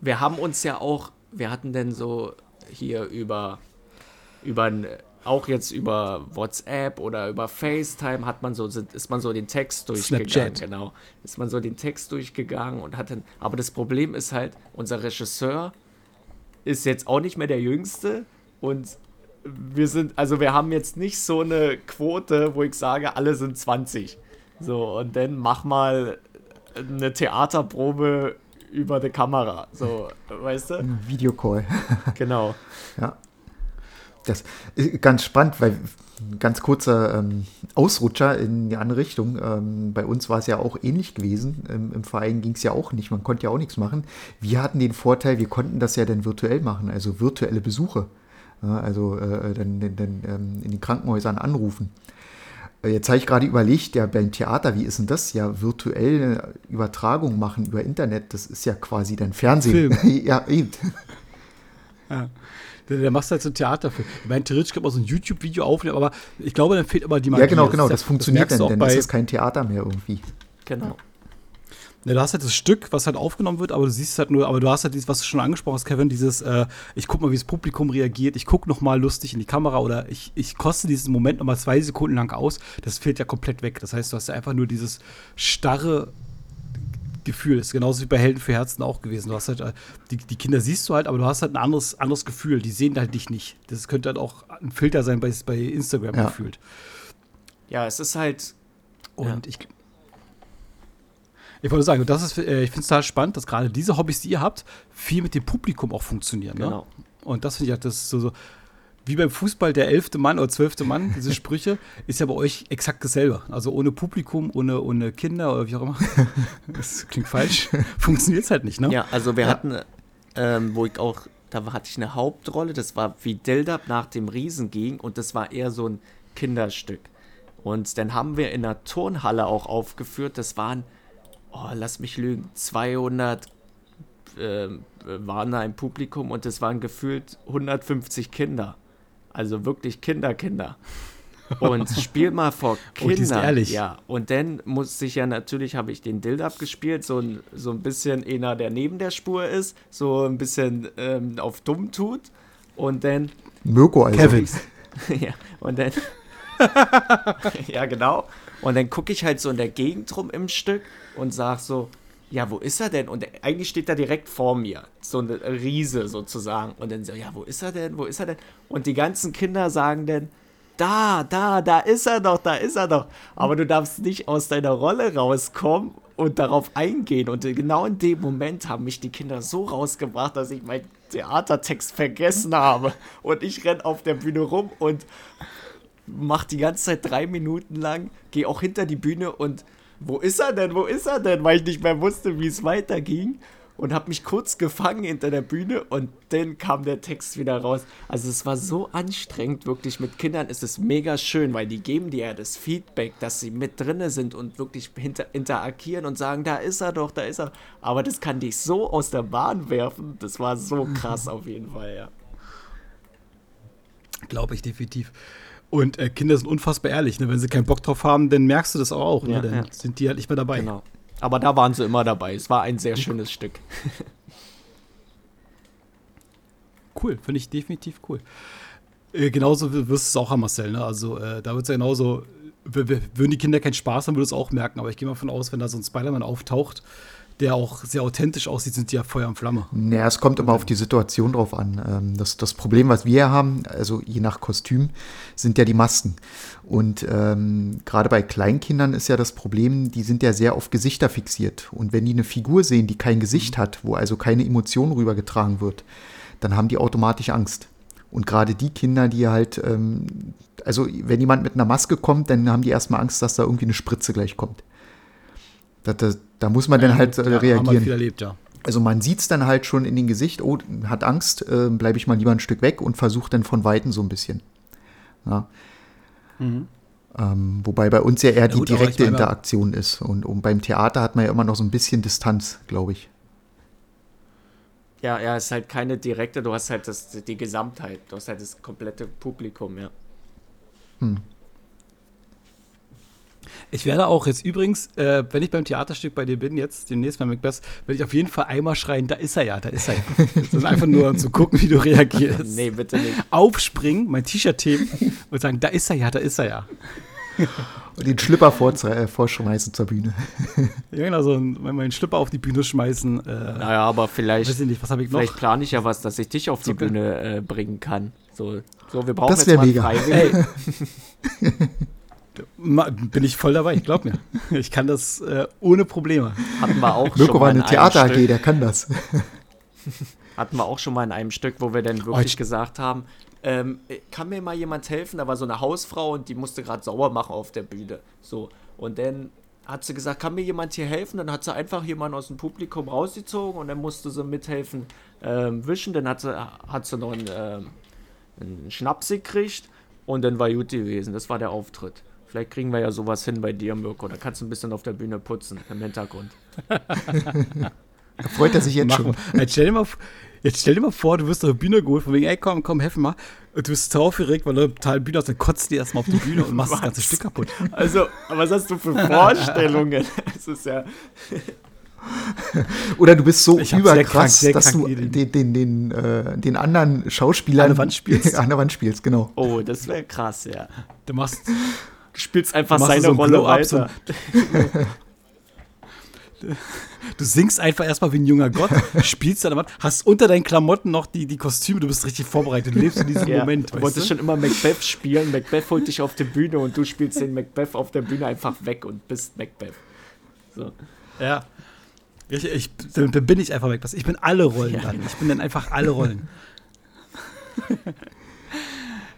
wir haben uns ja auch, wir hatten denn so hier über, über auch jetzt über WhatsApp oder über FaceTime hat man so, ist man so den Text durchgegangen. Snapchat. Genau. Ist man so den Text durchgegangen und hat dann, aber das Problem ist halt, unser Regisseur ist jetzt auch nicht mehr der Jüngste und wir sind, also wir haben jetzt nicht so eine Quote, wo ich sage, alle sind 20. So, und dann mach mal eine Theaterprobe über die Kamera. So, weißt du? Ein Videocall. Genau. ja. Das ist ganz spannend, weil ganz kurzer ähm, Ausrutscher in die andere Richtung. Ähm, bei uns war es ja auch ähnlich gewesen. Ähm, Im Verein ging es ja auch nicht. Man konnte ja auch nichts machen. Wir hatten den Vorteil, wir konnten das ja dann virtuell machen, also virtuelle Besuche. Ja, also äh, dann, dann, dann ähm, in den Krankenhäusern anrufen. Jetzt habe ich gerade überlegt, ja, beim Theater, wie ist denn das? Ja, virtuelle Übertragung machen über Internet, das ist ja quasi dein Fernsehen. Film. ja, eben. Ja. Der, machst halt so ein Theaterfilm. Ich meine, theoretisch kann man so ein YouTube-Video aufnehmen, aber ich glaube, dann fehlt immer die Magie. Ja, genau, genau, das, das funktioniert das dann, dann ist es kein Theater mehr irgendwie. Genau. Ja, du hast halt das Stück, was halt aufgenommen wird, aber du siehst halt nur, aber du hast halt dieses, was du schon angesprochen hast, Kevin, dieses, äh, ich guck mal, wie das Publikum reagiert, ich guck noch mal lustig in die Kamera oder ich, ich koste diesen Moment noch mal zwei Sekunden lang aus. Das fehlt ja komplett weg. Das heißt, du hast ja einfach nur dieses starre Gefühl. Das ist genauso wie bei Helden für Herzen auch gewesen. Du hast halt, äh, die, die Kinder siehst du halt, aber du hast halt ein anderes, anderes Gefühl. Die sehen halt dich nicht. Das könnte halt auch ein Filter sein bei, bei Instagram ja. gefühlt. Ja, es ist halt. Und ja. ich ich wollte sagen, das ist, äh, ich finde es total spannend, dass gerade diese Hobbys, die ihr habt, viel mit dem Publikum auch funktionieren. Ne? Genau. Ne? Und das finde ich halt, das so, so, wie beim Fußball der elfte Mann oder zwölfte Mann, diese Sprüche, ist ja bei euch exakt dasselbe. Also ohne Publikum, ohne, ohne Kinder oder wie auch immer. Das klingt falsch. Funktioniert es halt nicht, ne? Ja, also wir ja. hatten, ähm, wo ich auch, da hatte ich eine Hauptrolle, das war wie Dildab nach dem Riesen ging und das war eher so ein Kinderstück. Und dann haben wir in der Turnhalle auch aufgeführt, das waren oh, lass mich lügen, 200 äh, waren da im Publikum und es waren gefühlt 150 Kinder. Also wirklich Kinder, Kinder. Und spiel mal vor Kindern. Oh, ehrlich. Ja, und dann muss ich ja natürlich, habe ich den Dild abgespielt, so ein, so ein bisschen einer, der neben der Spur ist, so ein bisschen ähm, auf dumm tut. Und dann. Mirko, also. Kevin. ja, und dann. ja, genau. Und dann gucke ich halt so in der Gegend rum im Stück und sag so, ja, wo ist er denn? Und eigentlich steht er direkt vor mir, so eine Riese sozusagen. Und dann so, ja, wo ist er denn? Wo ist er denn? Und die ganzen Kinder sagen dann, da, da, da ist er doch, da ist er doch. Aber du darfst nicht aus deiner Rolle rauskommen und darauf eingehen. Und genau in dem Moment haben mich die Kinder so rausgebracht, dass ich meinen Theatertext vergessen habe. Und ich renn auf der Bühne rum und mach die ganze Zeit drei Minuten lang, gehe auch hinter die Bühne und wo ist er denn, wo ist er denn, weil ich nicht mehr wusste, wie es weiterging und habe mich kurz gefangen hinter der Bühne und dann kam der Text wieder raus. Also es war so anstrengend, wirklich mit Kindern ist es mega schön, weil die geben dir ja das Feedback, dass sie mit drinne sind und wirklich hinter, interagieren und sagen, da ist er doch, da ist er. Aber das kann dich so aus der Bahn werfen, das war so krass auf jeden Fall, ja. Glaube ich definitiv. Und äh, Kinder sind unfassbar ehrlich, ne? wenn sie keinen Bock drauf haben, dann merkst du das auch, ne? Ja, dann ja. sind die halt nicht mehr dabei. Genau. Aber da waren sie immer dabei. Es war ein sehr schönes Stück. Cool, finde ich definitiv cool. Äh, genauso wirst du es auch haben, Marcel. Ne? Also äh, da wird es ja genauso, würden die Kinder keinen Spaß haben, würde es auch merken. Aber ich gehe mal davon aus, wenn da so ein Spider-Man auftaucht, der auch sehr authentisch aussieht, sind die ja Feuer und Flamme. Naja, es kommt immer auf die Situation drauf an. Ähm, Das, das Problem, was wir haben, also je nach Kostüm, sind ja die Masken. Und ähm, gerade bei Kleinkindern ist ja das Problem, die sind ja sehr auf Gesichter fixiert. Und wenn die eine Figur sehen, die kein Gesicht hat, wo also keine Emotion rübergetragen wird, dann haben die automatisch Angst. Und gerade die Kinder, die halt, ähm, also wenn jemand mit einer Maske kommt, dann haben die erstmal Angst, dass da irgendwie eine Spritze gleich kommt. Da, da, da muss man dann halt äh, Ja, Haben wir reagieren. viel erlebt, ja. Also man sieht es dann halt schon in den Gesicht, oh, hat Angst, äh, bleibe ich mal lieber ein Stück weg und versuche dann von Weitem so ein bisschen. Ja. Ähm, wobei bei uns ja eher die gut, aber direkte Interaktion ist. Und, und beim Theater hat man ja immer noch so ein bisschen Distanz, glaube ich. Ja, ja, es ist halt keine direkte, du hast halt das, die Gesamtheit, du hast halt das komplette Publikum, ja. Ich werde auch jetzt übrigens, äh, wenn ich beim Theaterstück bei dir bin, jetzt demnächst bei Macbeth, werde ich auf jeden Fall einmal schreien, da ist er ja, da ist er ja. Das ist einfach nur um zu gucken, wie du reagierst. Nee, bitte nicht. Aufspringen, mein T-Shirt heben und sagen, da ist er ja, da ist er ja. Und den Schlipper vor, äh, vorschmeißen zur Bühne. Ja, genau, so ein- meinen Schlipper auf die Bühne schmeißen. Äh, Naja, aber vielleicht, weiß ich nicht, was habe ich noch? vielleicht plane ich ja was, dass ich dich auf die. Bühne äh, bringen kann. So, so wir brauchen Das jetzt mal mega. Freiwilligen. Ey. Bin ich voll dabei, glaub mir. Ich kann das äh, ohne Probleme. Hatten wir auch schon Mirko mal war in eine einem Theater AG, Stück. der kann das. Hatten wir auch schon mal in einem Stück, wo wir dann wirklich ich- gesagt haben, ähm, kann mir mal jemand helfen? Da war so eine Hausfrau und die musste gerade sauer machen auf der Bühne. So. Und dann hat sie gesagt, kann mir jemand hier helfen? Dann hat sie einfach jemanden aus dem Publikum rausgezogen und dann musste sie mithelfen ähm, wischen. Dann hat sie, hat sie noch einen, ähm, einen Schnaps gekriegt und dann war gut gewesen. Das war der Auftritt. Vielleicht kriegen wir ja sowas hin bei dir, Mirko. Da kannst du ein bisschen auf der Bühne putzen im Hintergrund. Da freut er sich jetzt Machen schon. Jetzt stell, dir mal, jetzt stell dir mal vor, du wirst auf die Bühne geholt, von wegen, ey, komm, komm, helf mir mal. Und du bist so aufgeregt, weil du total Bühne hast, dann kotzt du erstmal auf die Bühne und machst das ganze? Stück kaputt. Also, was hast du für Vorstellungen? Es ist ja. Oder du bist so Ich hab sehr überkrass, krank, sehr dass krank du den, den, den, äh, den anderen Schauspielern An der Wand spielst. an der Wand spielst, genau. Oh, das wäre krass, ja. Du machst, Du spielst einfach Du seine so Rolle weiter. du singst einfach erstmal wie ein junger Gott, spielst Wand, hast unter deinen Klamotten noch die, die Kostüme, du bist richtig vorbereitet, du lebst in diesem Ja, Moment. du wolltest du? schon immer Macbeth spielen. Macbeth holt dich auf die Bühne und du spielst den Macbeth auf der Bühne einfach weg und bist Macbeth. So. Ja. Ich, ich, dann dann bin ich einfach weg. Ich bin alle Rollen Ja, dann. Ich bin dann einfach alle Rollen.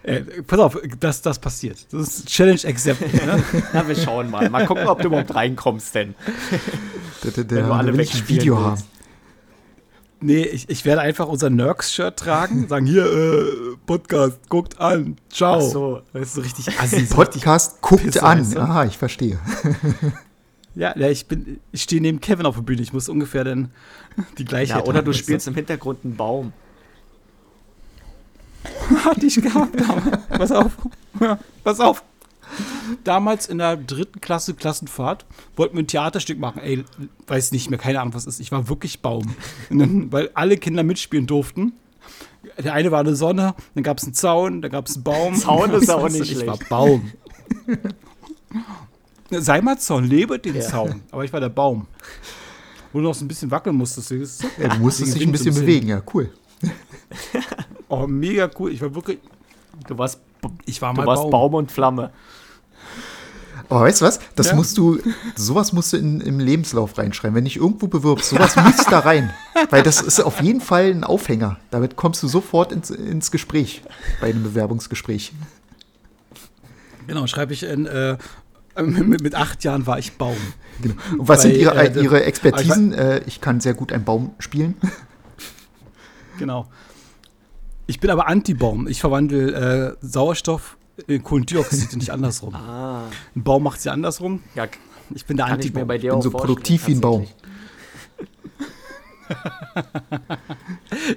äh, pass auf, das, das passiert. Das ist Challenge accepted. Ne? Na, wir schauen mal. Mal gucken, ob du überhaupt reinkommst, denn. Da, da, da, Wenn du alle wegspielen Video willst. haben. Nee, ich, ich werde einfach unser Nerks-Shirt tragen, sagen, hier, äh, Podcast, guckt an, ciao. Ach so. Das ist so richtig assi. Podcast guckt Pisse, an. weißt du? Aha, ich verstehe. ja, ja, ich bin, ich stehe neben Kevin auf der Bühne. Ich muss ungefähr dann die gleiche Ja, oder du spielst im Hintergrund einen Baum. Hatte ich gehabt. damals. Pass auf. Ja, pass auf. Damals in der dritten Klasse Klassenfahrt wollten wir ein Theaterstück machen. Ey, weiß nicht mehr, keine Ahnung, was es ist. Ich war wirklich Baum. Dann, weil alle Kinder mitspielen durften. Der eine war eine Sonne, dann gab es einen Zaun, dann gab es einen Baum. Zaun ist auch nicht Ich war schlecht. Baum. Sei mal Zaun, lebe den Ja. Zaun. Aber ich war der Baum. Wo du noch so ein bisschen wackeln musstest. Ja, du musstest dich ein Wind so bisschen bewegen, ja, cool. Oh, mega cool. Ich war wirklich. Du warst, Ich war du mal warst Baum. Baum und Flamme. Aber weißt du was? Das Ja. musst du, sowas musst du in, im Lebenslauf reinschreiben. Wenn dich irgendwo bewirbst, sowas muss da rein. Weil das ist auf jeden Fall ein Aufhänger. Damit kommst du sofort ins, ins Gespräch, bei einem Bewerbungsgespräch. Genau, schreibe ich in, äh, mit, mit acht Jahren war ich Baum. Genau. Und was sind Weil, ihre, äh, ihre Expertisen? Äh, ich kann sehr gut einen Baum spielen. Genau. Ich bin aber Anti-Baum. Ich verwandle äh, Sauerstoff in Kohlendioxid und nicht andersrum. Ah, Ein Baum macht sie andersrum. ja, Ich bin der kann ich Anti-Baum. bei dir bin auch so produktiv wie ein Baum.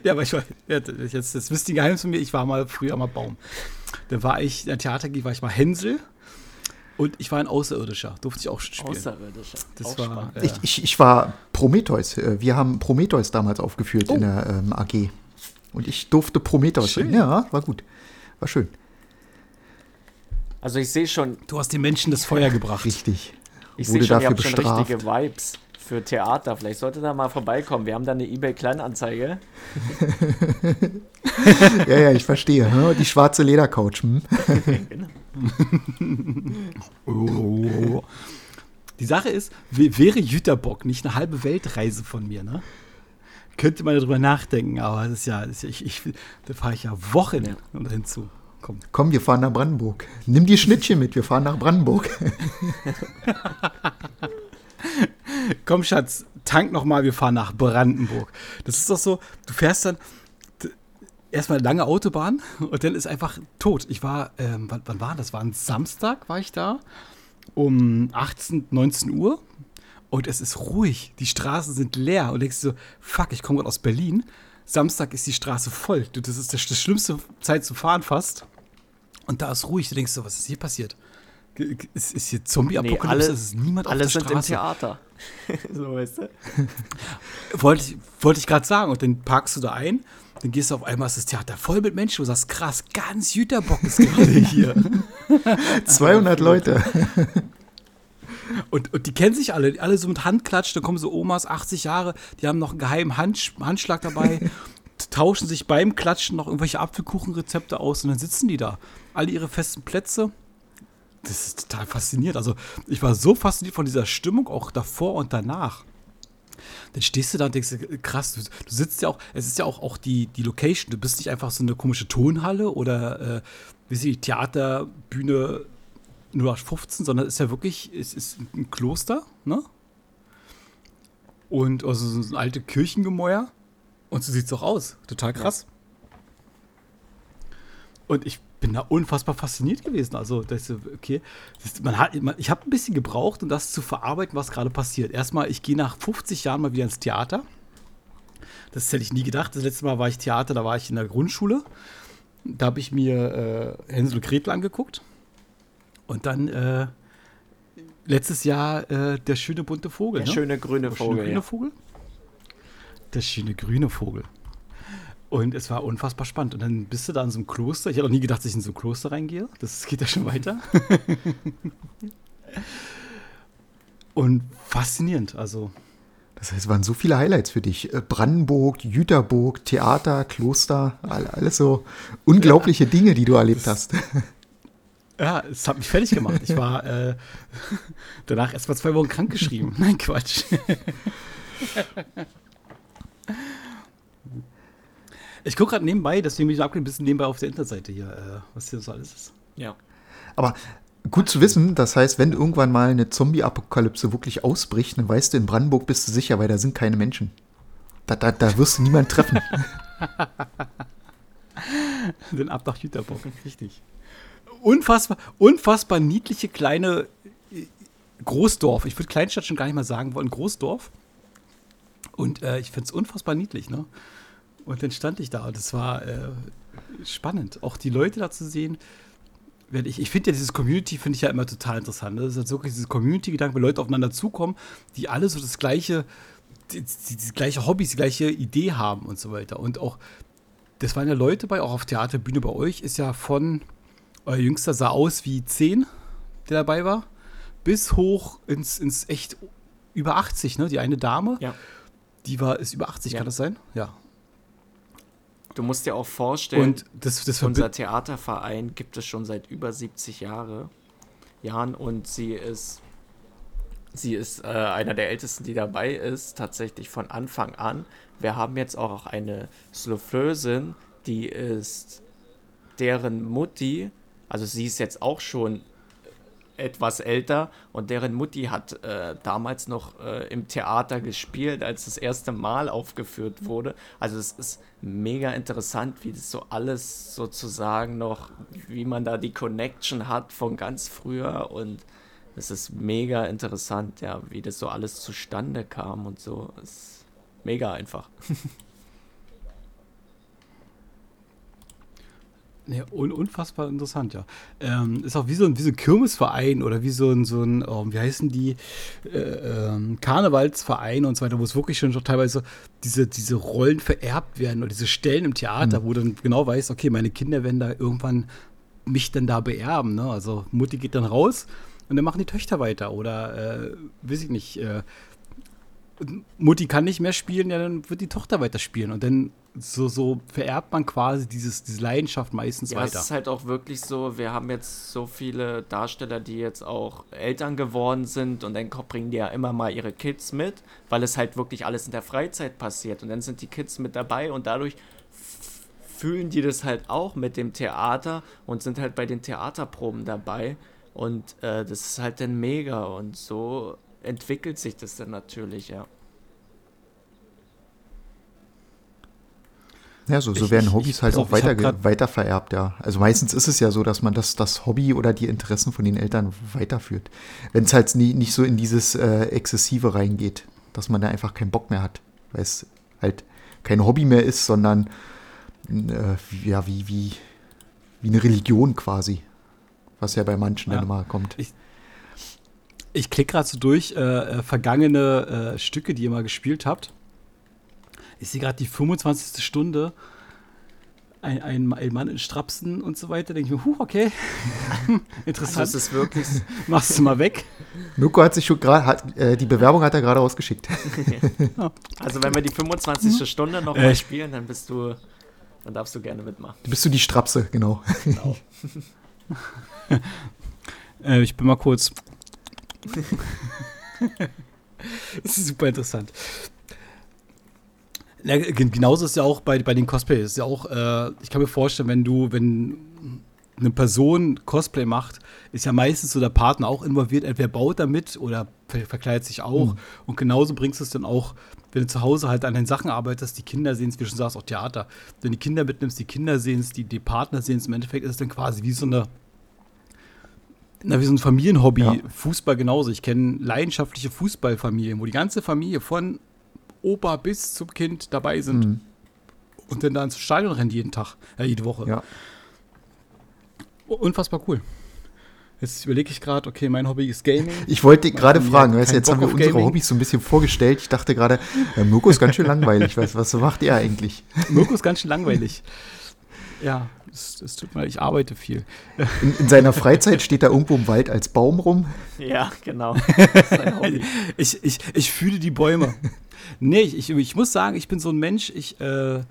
Ja, aber ich war, jetzt, das wisst ihr Geheimnis von mir, ich war mal früher mal Baum. Dann war ich, in der Theater war ich mal Hänsel und ich war ein Außerirdischer. Durfte ich auch schon spielen. Außerirdischer. Das auch war, äh, Ich, ich, ich war Prometheus. Äh, Wir haben Prometheus damals aufgeführt Oh. in der ähm, AG. Und ich durfte Prometheus Schön. sein. Ja, war gut. War schön. Also ich sehe schon, Du hast den Menschen das Feuer gebracht. Richtig. ich sehe schon, ihr dafür habt schon bestraft. richtige Vibes für Theater. Vielleicht sollte da mal vorbeikommen. Wir haben da eine eBay-Kleinanzeige. Ja, ja, ich verstehe. Hm? Die schwarze Ledercouch. Hm? Oh. Die Sache ist, wäre Jüterbock nicht eine halbe Weltreise von mir, ne? Könnte man darüber nachdenken, aber das ist ja, das ist ja ich, ich, da fahre ich ja Wochen Ja. hinzu. Komm. Komm, wir fahren nach Brandenburg. Nimm die Schnittchen mit, wir fahren nach Brandenburg. Komm, Schatz, tank noch mal, wir fahren nach Brandenburg. Das ist doch so, du fährst dann erstmal lange Autobahn und dann ist einfach tot. Ich war, ähm, wann, wann war das? War ein Samstag, war ich da, um 18, 19 Uhr und es ist ruhig. Die Straßen sind leer und denkst du so, fuck, ich komme gerade aus Berlin. Samstag ist die Straße voll. Du, Das ist das, das schlimmste Zeit zu fahren fast. Und da ist ruhig. Du denkst so, was ist hier passiert? Ist, ist hier Zombie-Apokalypse? alle- es ist niemand Alle auf der sind im Straße. Theater. so weißt du. Wollte ich, wollte ich gerade sagen. Und dann parkst du da ein, dann gehst du auf einmal, ist das Theater voll mit Menschen. Du sagst, krass, ganz Jüterbock ist gerade hier. 200 Leute. Und, und die kennen sich alle, alle so mit Handklatsch. Dann kommen so Omas, 80 Jahre, die haben noch einen geheimen Handsch Handschlag dabei, tauschen sich beim Klatschen noch irgendwelche Apfelkuchenrezepte aus und dann sitzen die da. Alle ihre festen Plätze. Das ist total faszinierend. Also, ich war so fasziniert von dieser Stimmung, auch davor und danach. Dann stehst du da und denkst, krass, du, du sitzt ja auch, es ist ja auch, auch die, die Location. Du bist nicht einfach so eine komische Tonhalle oder, äh, wie sie, Theaterbühne 0815, sondern es ist ja wirklich, es ist ein Kloster, ne? Und also so ein alte Kirchengemäuer. Und so sieht es auch aus. Total krass. Und ich bin da unfassbar fasziniert gewesen. Also, das, okay, das, man hat, man, ich habe ein bisschen gebraucht, um das zu verarbeiten, was gerade passiert. Erstmal, ich gehe nach 50 Jahren mal wieder ins Theater. Das hätte ich nie gedacht. Das letzte Mal war ich Theater, da war ich in der Grundschule. Da habe ich mir äh, Hänsel und Gretel angeguckt. Und dann äh, letztes Jahr äh, der schöne bunte Vogel. Der ne? schöne grüne Der schöne Vogel. grüne Ja. Vogel? Der schöne grüne Vogel. Und es war unfassbar spannend. Und dann bist du da in so einem Kloster. Ich hätte auch nie gedacht, dass ich in so ein Kloster reingehe. Das geht ja schon weiter. Und faszinierend. Also, Das heißt, es waren so viele Highlights für dich. Äh, Brandenburg, Jüterburg, Theater, Kloster, all- alles so unglaubliche Dinge, die du erlebt hast. ja, es hat mich fertig gemacht. Ich war äh, danach erst mal zwei Wochen krank geschrieben. Nein, Quatsch. Ich gucke gerade nebenbei, deswegen bin ich abgelenkt, ein bisschen nebenbei auf der Internetseite hier, äh, was hier so alles ist. ja. Aber gut zu wissen, das heißt, wenn irgendwann mal eine Zombie-Apokalypse wirklich ausbricht, dann weißt du, in Brandenburg bist du sicher, weil da sind keine Menschen. Da, da, da wirst du niemanden treffen. Den ab nach Jüterbock, richtig. Unfassbar, unfassbar niedliche kleine äh, Großdorf. Ich würde Kleinstadt schon gar nicht mal sagen wollen, Großdorf. Und äh, ich finde es unfassbar niedlich, ne? Und dann stand ich da und es war äh, spannend, auch die Leute da zu sehen. Wenn Ich, ich finde ja dieses Community, finde ich ja immer total interessant. ne? Das ist halt wirklich dieses Community-Gedanke, wenn Leute aufeinander zukommen, die alle so das gleiche, die, die, die gleiche Hobbys, die gleiche Idee haben und so weiter. Und auch das waren ja Leute bei, auch auf Theaterbühne bei euch, ist ja von, euer Jüngster sah aus wie 10, der dabei war, bis hoch ins, ins echt über 80, ne? Die eine Dame, Ja. die war, ist über 80, Ja. kann das sein? Ja. du musst dir auch vorstellen, Und das, das unser. Theaterverein gibt es schon seit über 70 Jahre, Jahren und sie ist, sie ist äh, einer der ältesten, die dabei ist, tatsächlich von Anfang an. Wir haben jetzt auch eine Soufflösin, die ist deren Mutti, also sie ist jetzt auch schon etwas älter und deren Mutti hat äh, damals noch äh, im Theater gespielt, als das erste Mal aufgeführt wurde. Also es ist mega interessant, wie das so alles sozusagen noch, wie man da die Connection hat von ganz früher und es ist mega interessant, ja, wie das so alles zustande kam und so. Es ist mega einfach. Ja, un unfassbar interessant, ja. Ähm, ist auch wie so ein, wie so ein Kirmesverein oder wie so ein, so ein oh, wie heißen die, äh, ähm, Karnevalsverein und so weiter, wo es wirklich schon teilweise diese, diese Rollen vererbt werden oder diese Stellen im Theater, wo du dann genau weißt, okay, meine Kinder werden da irgendwann mich dann da beerben, ne? Also Mutti geht dann raus und dann machen die Töchter weiter oder, äh, weiß ich nicht, äh, Mutti kann nicht mehr spielen, ja, dann wird die Tochter weiter spielen. Und dann so, so vererbt man quasi dieses, diese Leidenschaft meistens Ja, es weiter. ist halt auch wirklich so, wir haben jetzt so viele Darsteller, die jetzt auch Eltern geworden sind und dann bringen die ja immer mal ihre Kids mit, weil es halt wirklich alles in der Freizeit passiert und dann sind die Kids mit dabei und dadurch fühlen die das halt auch mit dem Theater und sind halt bei den Theaterproben dabei und äh, das ist halt dann mega und so entwickelt sich das dann natürlich, ja. Ja, so, so Ich- werden Hobbys ich- halt auch weiter, weiter vererbt, ja. Also meistens ist es ja so, dass man das, das Hobby oder die Interessen von den Eltern weiterführt. Wenn es halt nie, nicht so in dieses äh, Exzessive reingeht, dass man da einfach keinen Bock mehr hat, weil es halt kein Hobby mehr ist, sondern äh, wie- ja, wie, wie, wie eine Religion quasi. Was ja bei manchen Ja. dann immer kommt. Ich klicke gerade so durch äh, äh, vergangene äh, Stücke, die ihr mal gespielt habt. Ich sehe gerade die 25. Stunde. Ein, ein, ein Mann in Strapsen und so weiter. Denke ich mir, huh, okay. Also Interessant. es ist wirklich Machst du mal weg. Mirko hat sich schon gerade, äh, die Bewerbung hat er gerade rausgeschickt. Also wenn wir die 25. Stunde noch Äh, mal ich- spielen, dann bist du, dann darfst du gerne mitmachen. Bist du die Strapse, genau. Äh, ich bin mal kurz. das ist super interessant. Gen- genauso ist es ja auch bei, bei den Cosplays. Ist ja auch, äh, ich kann mir vorstellen, wenn du, wenn eine Person Cosplay macht, ist ja meistens so der Partner auch involviert. Entweder baut er mit oder ver verkleidet sich auch. Und genauso bringst du es dann auch, wenn du zu Hause halt an den Sachen arbeitest, die Kinder sehen es, wie du schon sagst, auch Theater. Wenn die Kinder mitnimmst, die Kinder sehen es, die, die Partner sehen es, im Endeffekt ist es dann quasi wie so eine na, wie so ein Familienhobby. Ja. Fußball genauso. Ich kenne leidenschaftliche Fußballfamilien, wo die ganze Familie von Opa bis zum Kind dabei sind Mhm. und dann da ins Stadion rennen jeden Tag, äh, jede Woche. Ja. Unfassbar cool. Jetzt überlege ich gerade, okay, mein Hobby ist Gaming. Ich wollte gerade fragen, weißt, du, jetzt haben wir Bock unsere Gaming? Hobbys so ein bisschen vorgestellt. Ich dachte gerade, äh, Mirko ist ganz schön langweilig. Was, was macht er eigentlich? Mirko ist ganz schön langweilig. Ja, es, es tut mir leid, ich arbeite viel. In, in seiner Freizeit steht er irgendwo im Wald als Baum rum. Ja, genau. Das ist ein Hobby. Ich, ich, ich fühle die Bäume. nee, ich, ich, ich muss sagen, ich bin so ein Mensch, ich, äh,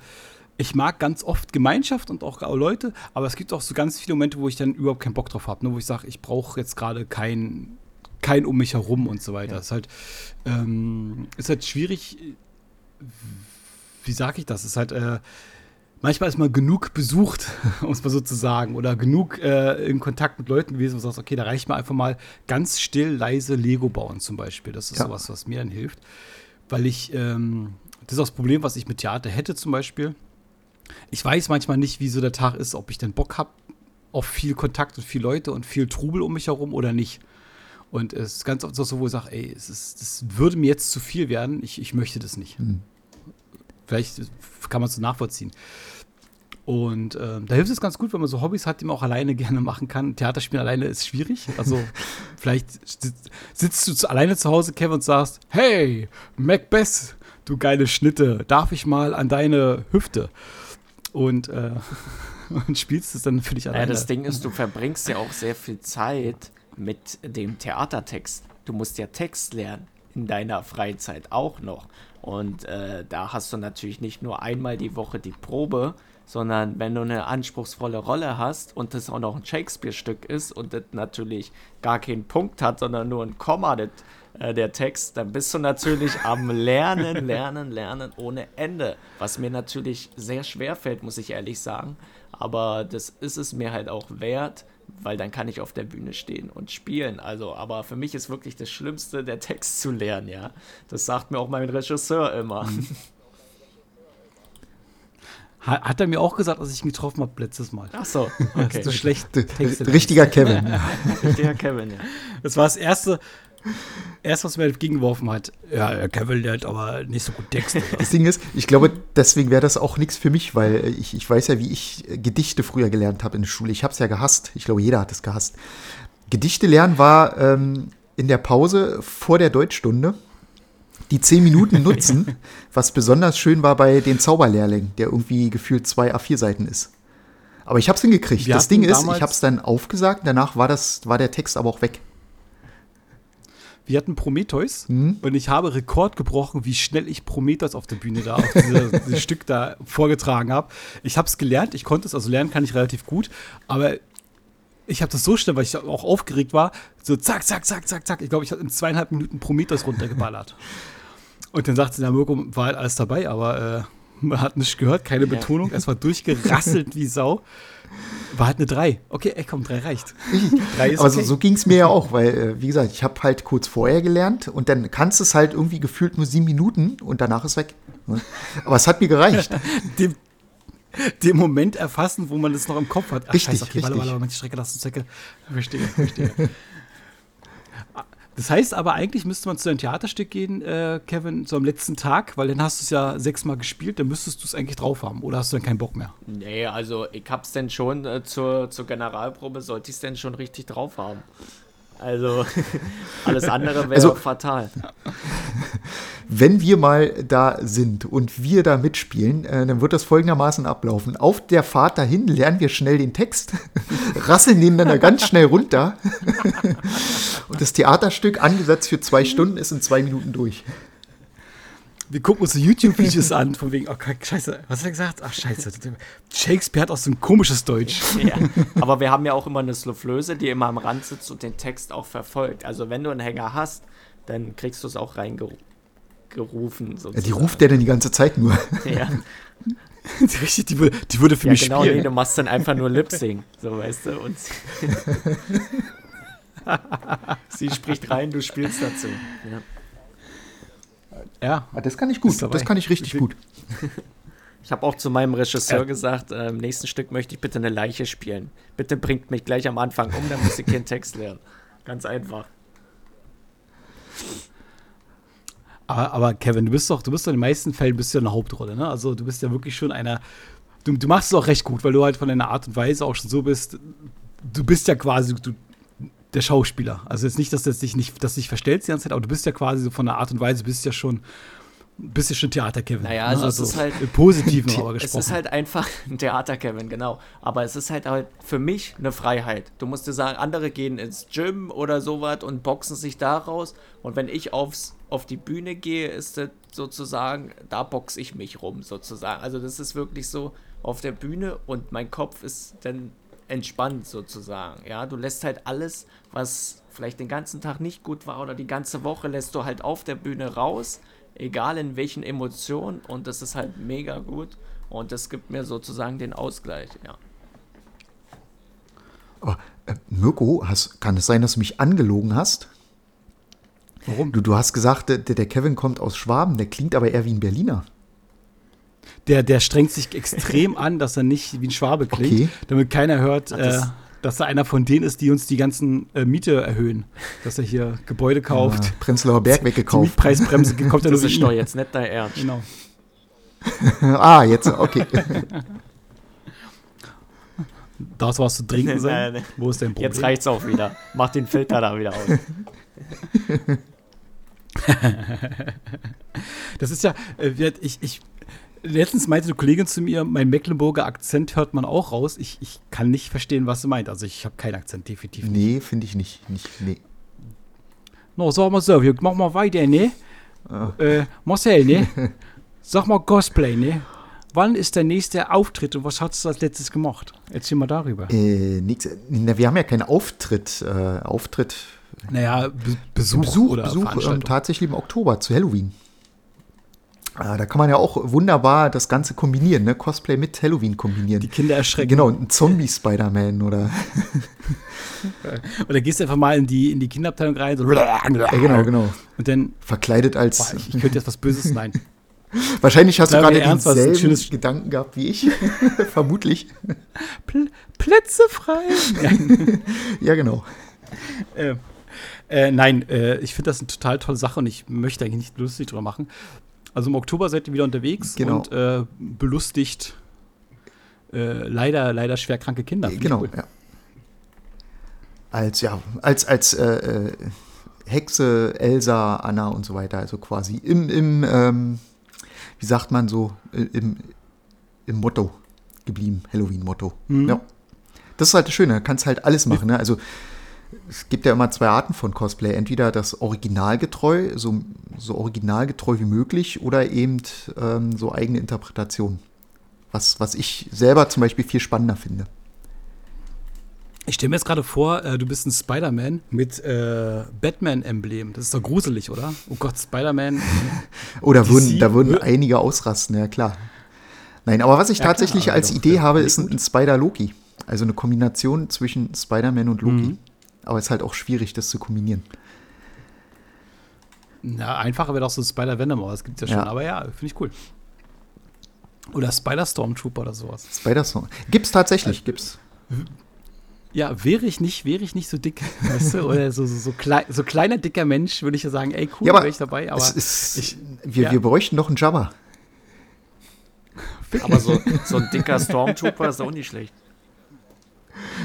ich mag ganz oft Gemeinschaft und auch Leute, aber es gibt auch so ganz viele Momente, wo ich dann überhaupt keinen Bock drauf habe, ne, wo ich sage, ich brauche jetzt gerade kein, kein um mich herum und so weiter. Ja. Ist halt, ähm, ist halt schwierig, wie sage ich das? Ist halt, äh, manchmal ist man genug besucht, um es mal so zu sagen, oder genug äh, in Kontakt mit Leuten gewesen, wo du sagst, okay, da reicht mir einfach mal ganz still, leise Lego bauen zum Beispiel. Das ist Ja. sowas, was mir dann hilft. Weil ich, ähm, das ist auch das Problem, was ich mit Theater hätte zum Beispiel. Ich weiß manchmal nicht, wie so der Tag ist, ob ich denn Bock habe auf viel Kontakt und viel Leute und viel Trubel um mich herum oder nicht. Und es ist ganz oft so, wo ich sage, ey, es ist, das würde mir jetzt zu viel werden, ich, ich möchte das nicht. Hm. Vielleicht kann man es so nachvollziehen. Und ähm, da hilft es ganz gut, wenn man so Hobbys hat, die man auch alleine gerne machen kann. Theaterspielen alleine ist schwierig. Also vielleicht sitzt, du zu, alleine zu Hause, Kevin, und sagst, hey, Macbeth, du geile Schnitte, darf ich mal an deine Hüfte? Und, äh, und spielst es dann für dich Ja, alleine. das Ding ist, du verbringst ja auch sehr viel Zeit mit dem Theatertext. Du musst ja Text lernen in deiner Freizeit auch noch. Und äh, da hast du natürlich nicht nur einmal die Woche die Probe, sondern wenn du eine anspruchsvolle Rolle hast und das auch noch ein Shakespeare-Stück ist und das natürlich gar keinen Punkt hat, sondern nur ein Komma, das, äh, der Text, dann bist du natürlich am Lernen, Lernen, Lernen ohne Ende, was mir natürlich sehr schwer fällt, muss ich ehrlich sagen. Aber das ist es mir halt auch wert, weil dann kann ich auf der Bühne stehen und spielen. Also, aber für mich ist wirklich das Schlimmste, der Text zu lernen, ja. Das sagt mir auch mein Regisseur immer. Hat er mir auch gesagt, als ich ihn getroffen habe letztes Mal. Ach so, okay. so schlecht Richtiger Kevin. Richtiger Kevin, ja. Das war das erste, erst was mir entgegengeworfen hat. Ja, Kevin lernt aber nicht so gut Texte. Das Ding ist, ich glaube, deswegen wäre das auch nichts für mich, weil ich, ich weiß ja, wie ich Gedichte früher gelernt habe in der Schule. Ich habe es ja gehasst. Ich glaube, jeder hat es gehasst. Gedichte lernen war ähm, in der Pause vor der Deutschstunde die zehn Minuten nutzen, was besonders schön war bei den Zauberlehrling, der irgendwie gefühlt zwei A4-Seiten ist. Aber ich habe es hingekriegt. Wir das Ding ist, ich habe es dann aufgesagt, danach war, das, war der Text aber auch weg. Wir hatten Prometheus mhm. und ich habe Rekord gebrochen, wie schnell ich Prometheus auf der Bühne da, auf diese, dieses Stück da vorgetragen habe. Ich habe es gelernt, ich konnte es, also lernen kann ich relativ gut, aber ich habe das so schnell, weil ich auch aufgeregt war, so zack, zack, zack, zack, zack. Ich glaube, ich habe in zweieinhalb Minuten Prometheus runtergeballert. und dann sagte der Mirko, war halt alles dabei, aber äh, man hat nichts gehört, keine Betonung. Es war durchgerasselt wie Sau. War halt eine 3. Okay, ey, komm, 3 reicht. Drei ist Aber okay. so, so ging es mir ja auch, weil, äh, wie gesagt, ich habe halt kurz vorher gelernt und dann kannst du es halt irgendwie gefühlt nur sieben Minuten und danach ist weg. Ne? Aber es hat mir gereicht. den, den Moment erfassen, wo man das noch im Kopf hat. Ach, richtig, scheiße, okay, richtig. Warte, warte, warte, die Strecke lassen, Zecke. Verstehe, verstehe. Das heißt aber, eigentlich müsste man zu einem Theaterstück gehen, äh, Kevin, so am letzten Tag, weil dann hast du es ja sechsmal gespielt, dann müsstest du es eigentlich drauf haben. Oder hast du dann keinen Bock mehr? Nee, also ich hab's denn schon äh, zur, zur Generalprobe, sollte ich es denn schon richtig drauf haben. Also alles andere wäre also, fatal. Wenn wir mal da sind und wir da mitspielen, äh, dann wird das folgendermaßen ablaufen. Auf der Fahrt dahin lernen wir schnell den Text, rasseln den dann da ganz schnell runter. und das Theaterstück, angesetzt für zwei Stunden, ist in zwei Minuten durch wir gucken uns so YouTube-Videos an, von wegen, oh scheiße, was hat er gesagt? Ach scheiße, Shakespeare hat auch so ein komisches Deutsch. Ja, aber wir haben ja auch immer eine Soufflöse, die immer am Rand sitzt und den Text auch verfolgt. Also wenn du einen Hänger hast, dann kriegst du es auch reingerufen. Ja, die ruft der denn die ganze Zeit nur. Ja. Richtig, die, würde, die würde für ja, mich genau, spielen. Nee, du machst dann einfach nur Lip-Sing, so weißt du. Und sie spricht rein, du spielst dazu. Ja. Ja. Ah, das kann ich gut. Das kann ich richtig gut. Ich habe auch zu meinem Regisseur äh. gesagt, äh, im nächsten Stück möchte ich bitte eine Leiche spielen. Bitte bringt mich gleich am Anfang um, dann muss ich keinen Text lernen. Ganz einfach. Aber, aber, Kevin, du bist doch, du bist doch in den meisten Fällen bist du ja eine Hauptrolle, ne? Also du bist ja wirklich schon einer. Du, du machst es auch recht gut, weil du halt von deiner Art und Weise auch schon so bist. Du bist ja quasi, du, der Schauspieler. Also jetzt nicht, dass das dich nicht, dass dich verstellst die ganze Zeit, aber du bist ja quasi so von der Art und Weise, bist ja schon bist ja schon Theater-Kevin. Naja, also, ne? also es ist halt. Im Positiven aber gesprochen. Es ist halt einfach ein Theater-Kevin, genau. Aber es ist halt, halt für mich eine Freiheit. Du musst dir sagen, andere gehen ins Gym oder sowas und boxen sich daraus. Und wenn ich aufs, auf die Bühne gehe, ist das sozusagen, da boxe ich mich rum, sozusagen. Also das ist wirklich so auf der Bühne und mein Kopf ist dann entspannt sozusagen. Ja, du lässt halt alles, was vielleicht den ganzen Tag nicht gut war oder die ganze Woche, lässt du halt auf der Bühne raus, egal in welchen Emotionen und das ist halt mega gut und das gibt mir sozusagen den Ausgleich, ja. Oh, äh, Mirko, hast, kann es sein, dass du mich angelogen hast? Warum? Du, du hast gesagt, der, der Kevin kommt aus Schwaben, der klingt aber eher wie ein Berliner der, der strengt sich extrem an, dass er nicht wie ein Schwabe klingt, okay. damit keiner hört, Ach, das äh, dass er einer von denen ist, die uns die ganzen äh, Miete erhöhen. Dass er hier Gebäude kauft. Ja, Prenzlauer Berg weggekauft. Die Mietpreisbremse kommt ja nur Das ist doch jetzt nicht dein Ernst. Genau. ah, jetzt, okay. Das was zu trinken sein. Wo ist dein Problem? Jetzt reicht's auch wieder. Mach den Filter da wieder aus. das ist ja, äh, ich, ich letztens meinte eine Kollegin zu mir, mein Mecklenburger Akzent hört man auch raus. Ich, ich kann nicht verstehen, was sie meint. Also ich habe keinen Akzent, definitiv nicht. Nee, finde ich nicht. nicht nee. No, sag mal so, wir machen mal weiter, ne? Oh. Äh, Marcel, ne? Sag mal Cosplay, ne? wann ist der nächste Auftritt und was hast du als letztes gemacht? Erzähl mal darüber. Äh, nix, na, wir haben ja keinen Auftritt. Äh, Auftritt. Naja, Be Besuch, Besuch, oder Besuch ähm, tatsächlich im Oktober zu Halloween. Ah, da kann man ja auch wunderbar das Ganze kombinieren, ne? Cosplay mit Halloween kombinieren. Die Kinder erschrecken. Genau, ein Zombie-Spider-Man oder. oder gehst du einfach mal in die, in die Kinderabteilung rein, so. Ja, genau, genau. Und dann. Verkleidet als. Boah, ich, ich könnte jetzt was Böses nein. Wahrscheinlich hast du gerade denselben schönes Gedanken gehabt wie ich. Vermutlich. Pl Plätze frei. ja, genau. Äh, äh, nein, äh, ich finde das eine total tolle Sache und ich möchte eigentlich nicht lustig drüber machen. Also im Oktober seid ihr wieder unterwegs Genau. und äh, belustigt äh, leider, leider schwer kranke Kinder. Finde ich Genau, cool. ja. Als, ja, als, als äh, äh, Hexe, Elsa, Anna und so weiter, also quasi im, im ähm, wie sagt man so, äh, im, im Motto geblieben, Halloween-Motto. Mhm. Ja. Das ist halt das Schöne, kannst halt alles machen. Ne? Also es gibt ja immer zwei Arten von Cosplay. Entweder das originalgetreu, so, so originalgetreu wie möglich, oder eben ähm, so eigene Interpretation. Was, was ich selber zum Beispiel viel spannender finde. Ich stelle mir jetzt gerade vor, äh, du bist ein Spider-Man mit äh, Batman-Emblem. Das ist doch gruselig, oder? Oh Gott, Spider-Man. Oder DC würden, da würden wür- einige ausrasten, ja klar. Nein, aber was ich Ja, klar, tatsächlich aber als doch, Idee ja, habe, ist ein, ein Spider-Loki. Also eine Kombination zwischen Spider-Man und Loki. Mhm. Aber es ist halt auch schwierig, das zu kombinieren. Na, einfacher wäre doch so Spider-Venom, aber das gibt's ja schon. Ja. Aber ja, finde ich cool. Oder Spider-Stormtrooper oder sowas. Spider-Song. Gibt's tatsächlich, gibt's. Ja, wäre ich nicht, wäre ich nicht so dick, weißt du? Oder so, so, so, klei so kleiner, dicker Mensch, würde ich ja sagen, ey, cool, Ja, aber wäre ich dabei. Aber es ist, ich- wir, ja. wir bräuchten doch einen Jabba. Aber so, so ein dicker Stormtrooper ist auch nicht schlecht.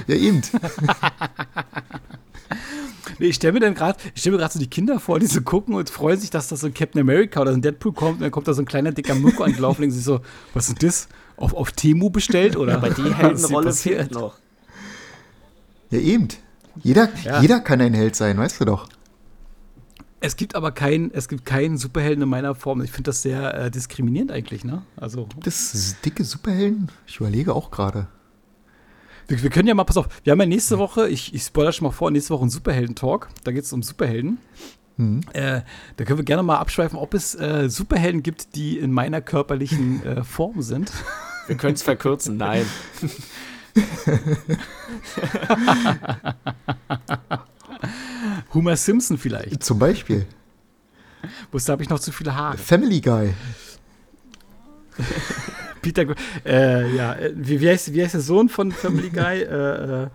Ja, eben. Nee, ich stelle mir dann gerade, ich stelle mir gerade so die Kinder vor, die so gucken und freuen sich, dass da so ein Captain America oder so ein Deadpool kommt und dann kommt da so ein kleiner dicker Mirko angelaufen und sich so, was ist das? Auf, auf Temu bestellt oder? Die Was ist hier Heldenrolle fehlt noch. Ja, eben. Jeder, Ja. jeder kann ein Held sein, weißt du doch. Es gibt aber keinen, es gibt keinen Superhelden in meiner Form. Ich finde das sehr äh, diskriminierend eigentlich, ne? Also, Das ist dicke Superhelden? Ich überlege auch gerade. Wir, wir können ja mal, pass auf, wir haben ja nächste Woche, ich, ich spoilere schon mal vor, nächste Woche einen Superhelden-Talk. Da geht es um Superhelden. Mhm. Äh, da können wir gerne mal abschweifen, ob es äh, Superhelden gibt, die in meiner körperlichen äh, Form sind. Wir können es verkürzen, nein. Homer Simpson vielleicht. Zum Beispiel Wusste, habe ich noch zu viele Haare. Family Guy. Peter, äh, ja, äh, wie, wie, heißt, wie heißt der Sohn von Family Guy? äh, äh,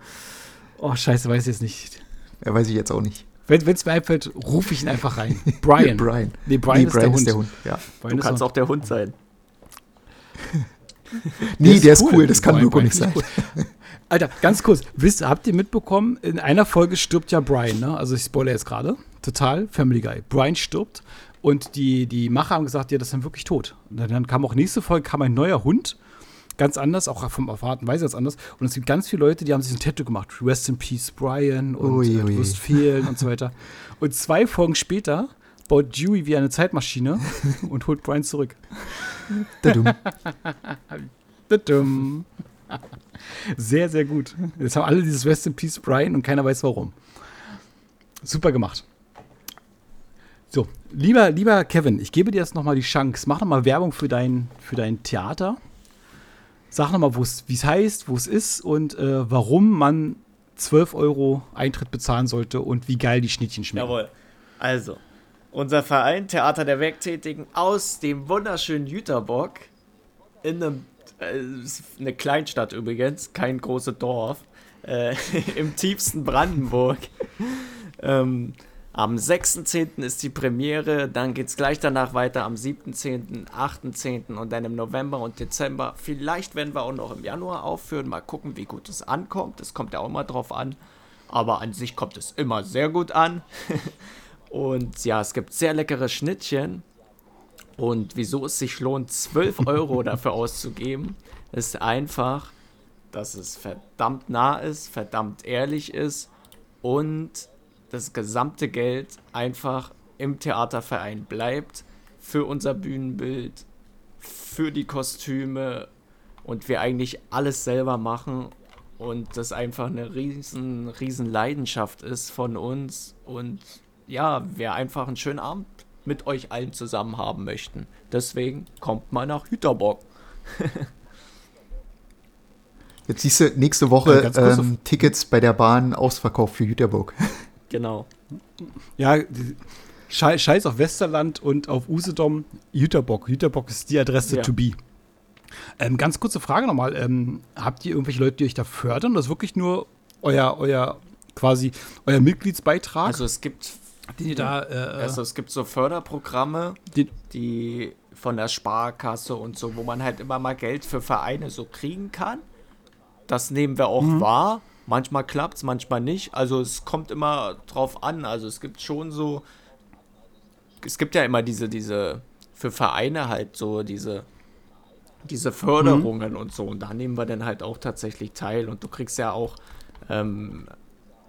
oh, scheiße, weiß ich jetzt nicht. Ja, weiß ich jetzt auch nicht. Wenn es mir einfällt, rufe ich ihn einfach rein. Brian. Brian. Nee, Brian, ist, der Hund. Ja. Brian Du kannst ist auch der Hund sein. Nee, der ist cool, das kann Brian, Brian nicht sein. cool. Alter, ganz kurz, wisst, habt ihr mitbekommen, in einer Folge stirbt ja Brian, ne? Also ich spoilere jetzt gerade. Total, Family Guy. Brian stirbt und die, die Macher haben gesagt, ja, das ist dann wirklich tot. Und dann- kam auch nächste Folge, kam ein neuer Hund, ganz anders, auch vom Art und Weise ganz anders. Und es gibt ganz viele Leute, die haben sich ein Tattoo gemacht. Rest in Peace, Brian und Ui, äh, du ui. wirst fehlen und so weiter. Und zwei Folgen später baut Dewey wie eine Zeitmaschine und holt Brian zurück. Dadum. Tudum. Sehr, sehr gut. Jetzt haben alle dieses Rest in Peace Brian und keiner weiß warum. Super gemacht. So, lieber, lieber Kevin, ich gebe dir jetzt nochmal die Chance. Mach nochmal Werbung für dein, für dein Theater. Sag nochmal, wie es heißt, wo es ist und äh, warum man 12 Euro Eintritt bezahlen sollte und wie geil die Schnittchen schmecken. Jawohl. Also, unser Verein Theater der Werktätigen aus dem wunderschönen Jüterbock in einem, äh, eine Kleinstadt übrigens, kein großes Dorf, äh, im tiefsten Brandenburg. ähm, am 6.10. ist die Premiere, dann geht es gleich danach weiter am 7.10., 8.10. und dann im November und Dezember. Vielleicht werden wir auch noch im Januar aufführen, mal gucken, wie gut es ankommt. Das kommt ja auch immer drauf an. Aber an sich kommt es immer sehr gut an. Und ja, es gibt sehr leckere Schnittchen. Und wieso es sich lohnt, 12 Euro dafür auszugeben, ist einfach, dass es verdammt nah ist, verdammt ehrlich ist und das gesamte Geld einfach im Theaterverein bleibt für unser Bühnenbild, für die Kostüme und wir eigentlich alles selber machen und das einfach eine riesen, riesen Leidenschaft ist von uns und ja, wir einfach einen schönen Abend mit euch allen zusammen haben möchten. Deswegen kommt mal nach Hüterbock. Jetzt siehst du nächste Woche ähm, Tickets bei der Bahn ausverkauft für Jüterburg. Genau. Ja, Scheiß auf Westerland und auf Usedom, Jüterbock. Jüterbock ist die Adresse ja. to be. Ähm, ganz kurze Frage nochmal. Ähm, habt ihr irgendwelche Leute, die euch da fördern? Das ist wirklich nur euer, euer quasi euer Mitgliedsbeitrag? Also es gibt den ihr da, äh, also es gibt so Förderprogramme, die, die von der Sparkasse und so, wo man halt immer mal Geld für Vereine so kriegen kann. Das nehmen wir auch mhm. wahr. Manchmal klappt es, manchmal nicht. Also es kommt immer drauf an. Also es gibt schon so, es gibt ja immer diese, diese, für Vereine halt so diese, diese Förderungen mhm. und so. Und da nehmen wir dann halt auch tatsächlich teil. Und du kriegst ja auch ähm,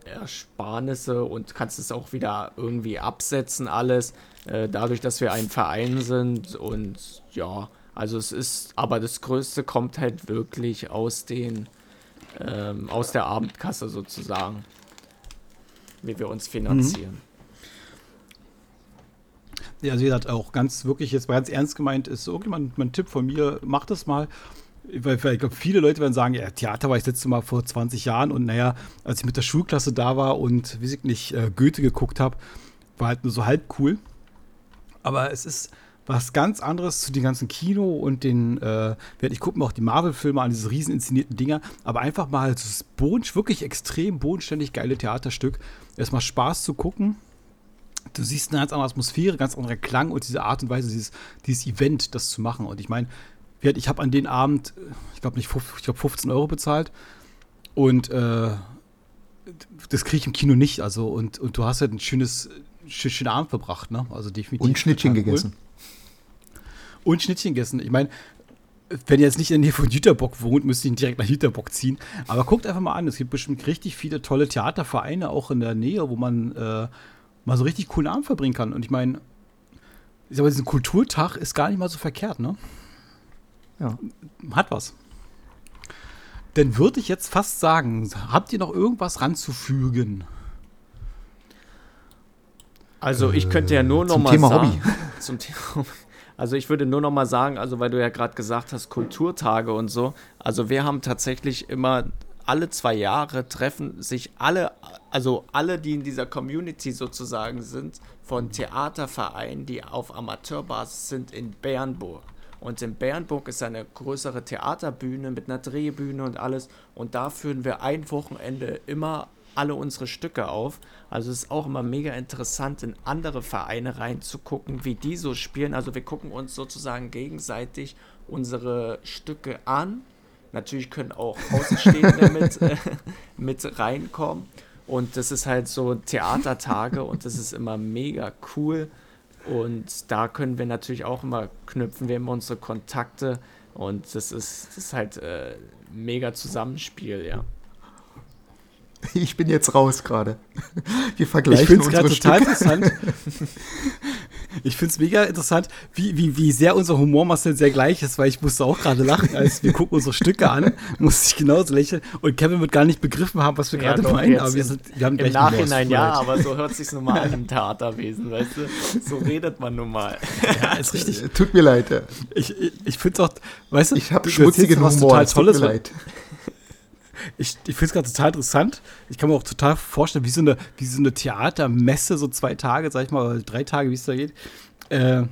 Ersparnisse und kannst es auch wieder irgendwie absetzen, alles. Äh, dadurch, dass wir ein Verein sind und ja, also es ist, aber das Größte kommt halt wirklich aus den ähm, aus der Abendkasse sozusagen, wie wir uns finanzieren. Mhm. Ja, also wie gesagt, auch ganz wirklich jetzt ganz ernst gemeint ist irgendjemand mein Tipp von mir, macht das mal. Weil, weil ich glaube, viele Leute werden sagen, ja, Theater war ich letzte Mal vor 20 Jahren und naja, als ich mit der Schulklasse da war und, wie ich nicht, äh, Goethe geguckt habe, war halt nur so halb cool. Aber es ist, was ganz anderes zu den ganzen Kino und den, äh, ich gucke mir auch die Marvel-Filme an, diese riesen inszenierten Dinger, aber einfach mal das Boden, wirklich extrem bodenständig geile Theaterstück. Erstmal Spaß zu gucken. Du siehst eine ganz andere Atmosphäre, ganz anderer Klang und diese Art und Weise, dieses, dieses Event, das zu machen. Und ich meine, ich habe an den Abend, ich glaube nicht, ich glaube 15 Euro bezahlt und äh, das kriege ich im Kino nicht. Also und, und du hast halt ein schönes, schönen Abend verbracht, ne? Also definitiv. Und Schnittchen gegessen. Und Schnittchen gegessen. Ich meine, wenn ihr jetzt nicht in der Nähe von Jüterbock wohnt, müsst ihr ihn direkt nach Jüterbock ziehen. Aber guckt einfach mal an, es gibt bestimmt richtig viele tolle Theatervereine auch in der Nähe, wo man äh, mal so richtig coolen Abend verbringen kann. Und ich meine, ich sag diesen Kulturtag ist gar nicht mal so verkehrt, ne? Ja. Hat was. Dann würde ich jetzt fast sagen, habt ihr noch irgendwas ranzufügen? Also ich könnte ja nur noch mal Thema sagen, Hobby. zum Thema Hobby. Also ich würde nur noch mal sagen, also weil du ja gerade gesagt hast, Kulturtage und so. Also wir haben tatsächlich immer alle zwei Jahre treffen sich alle, also alle, die in dieser Community sozusagen sind, von Theatervereinen, die auf Amateurbasis sind in Bernburg. Und in Bernburg ist eine größere Theaterbühne mit einer Drehbühne und alles. Und da führen wir ein Wochenende immer alle unsere Stücke auf. Also es ist auch immer mega interessant, in andere Vereine reinzugucken, wie die so spielen. Also wir gucken uns sozusagen gegenseitig unsere Stücke an. Natürlich können auch Außenstehende mit, äh, mit reinkommen. Und das ist halt so Theatertage und das ist immer mega cool. Und da können wir natürlich auch immer knüpfen, wir haben unsere Kontakte und das ist, das ist halt äh, mega Zusammenspiel, ja. Ich bin jetzt raus gerade. Wir vergleichen ich unsere total interessant. Ich finde es mega interessant, wie, wie, wie sehr unser Humor, Marcel, sehr gleich ist, weil ich musste auch gerade lachen, als wir gucken unsere Stücke an, musste ich genauso lächeln. Und Kevin wird gar nicht begriffen haben, was wir ja, gerade meinen, aber wir, sind, wir haben Im Nachhinein ja, aber so hört sich nun mal an im Theaterwesen, weißt du? So redet man nun mal. Ja, ist richtig. Tut mir leid. Ja. Ich, ich, ich finde es auch, weißt du, ich habe schmutzigen Humor, total Tolles. Tut mir leid ich, ich finde es gerade total interessant. Ich kann mir auch total vorstellen, wie so eine, wie so eine Theatermesse, so zwei Tage, sag ich mal, drei Tage, wie es da geht. Äh,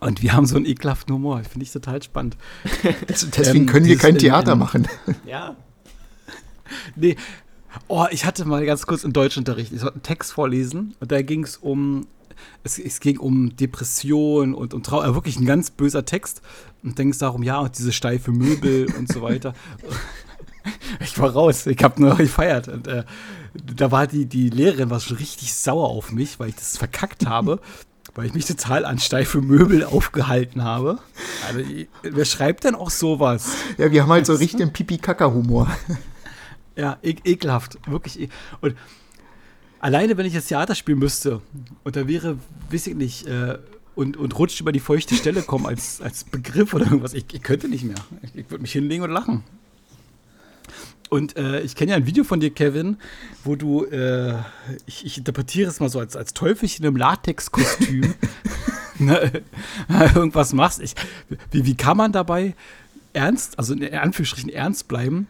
und wir haben so einen ekelhaften Humor. Finde ich total spannend. Deswegen ähm, können wir kein Theater in, machen. Ja. Nee. Oh, ich hatte mal ganz kurz einen Deutschunterricht. Ich sollte einen Text vorlesen und da ging es um es, es, ging um Depression und um Trauer, wirklich ein ganz böser Text. Und denkst darum, ja, und diese steife Möbel und so weiter. ich war raus, ich habe nur gefeiert. Und äh, da war die, die Lehrerin war schon richtig sauer auf mich, weil ich das verkackt habe, weil ich mich total an steife Möbel aufgehalten habe. Also, wer schreibt denn auch sowas? Ja, wir haben halt so richtig einen Pipi-Kaka-Humor. Ja, e ekelhaft, wirklich. E und alleine, wenn ich das Theater spielen müsste und da wäre, weiß ich nicht, äh, und, und rutscht über die feuchte Stelle kommen als, als Begriff oder irgendwas. Ich, ich könnte nicht mehr. Ich, ich würde mich hinlegen und lachen. Und äh, ich kenne ja ein Video von dir, Kevin, wo du, äh, ich, ich, interpretiere es mal so als, als Teufelchen im Latexkostüm ne, irgendwas machst. Ich, wie, wie kann man dabei ernst, also in Anführungsstrichen ernst bleiben?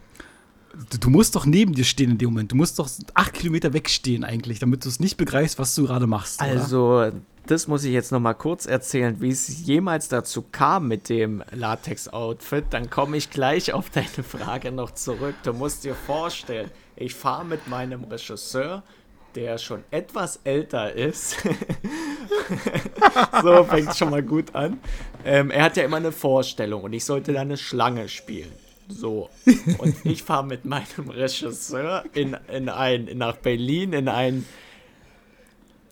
Du, musst doch neben dir stehen in dem Moment. Du musst doch acht Kilometer wegstehen eigentlich, damit du es nicht begreifst, was du gerade machst. Also, oder? das muss ich jetzt noch mal kurz erzählen, wie es jemals dazu kam mit dem Latex-Outfit. Dann komme ich gleich auf deine Frage noch zurück. Du musst dir vorstellen, ich fahre mit meinem Regisseur, der schon etwas älter ist. so fängt es schon mal gut an. Ähm, er hat ja immer eine Vorstellung und ich sollte da eine Schlange spielen. So. Und ich fahre mit meinem Regisseur in, in ein, nach Berlin in einen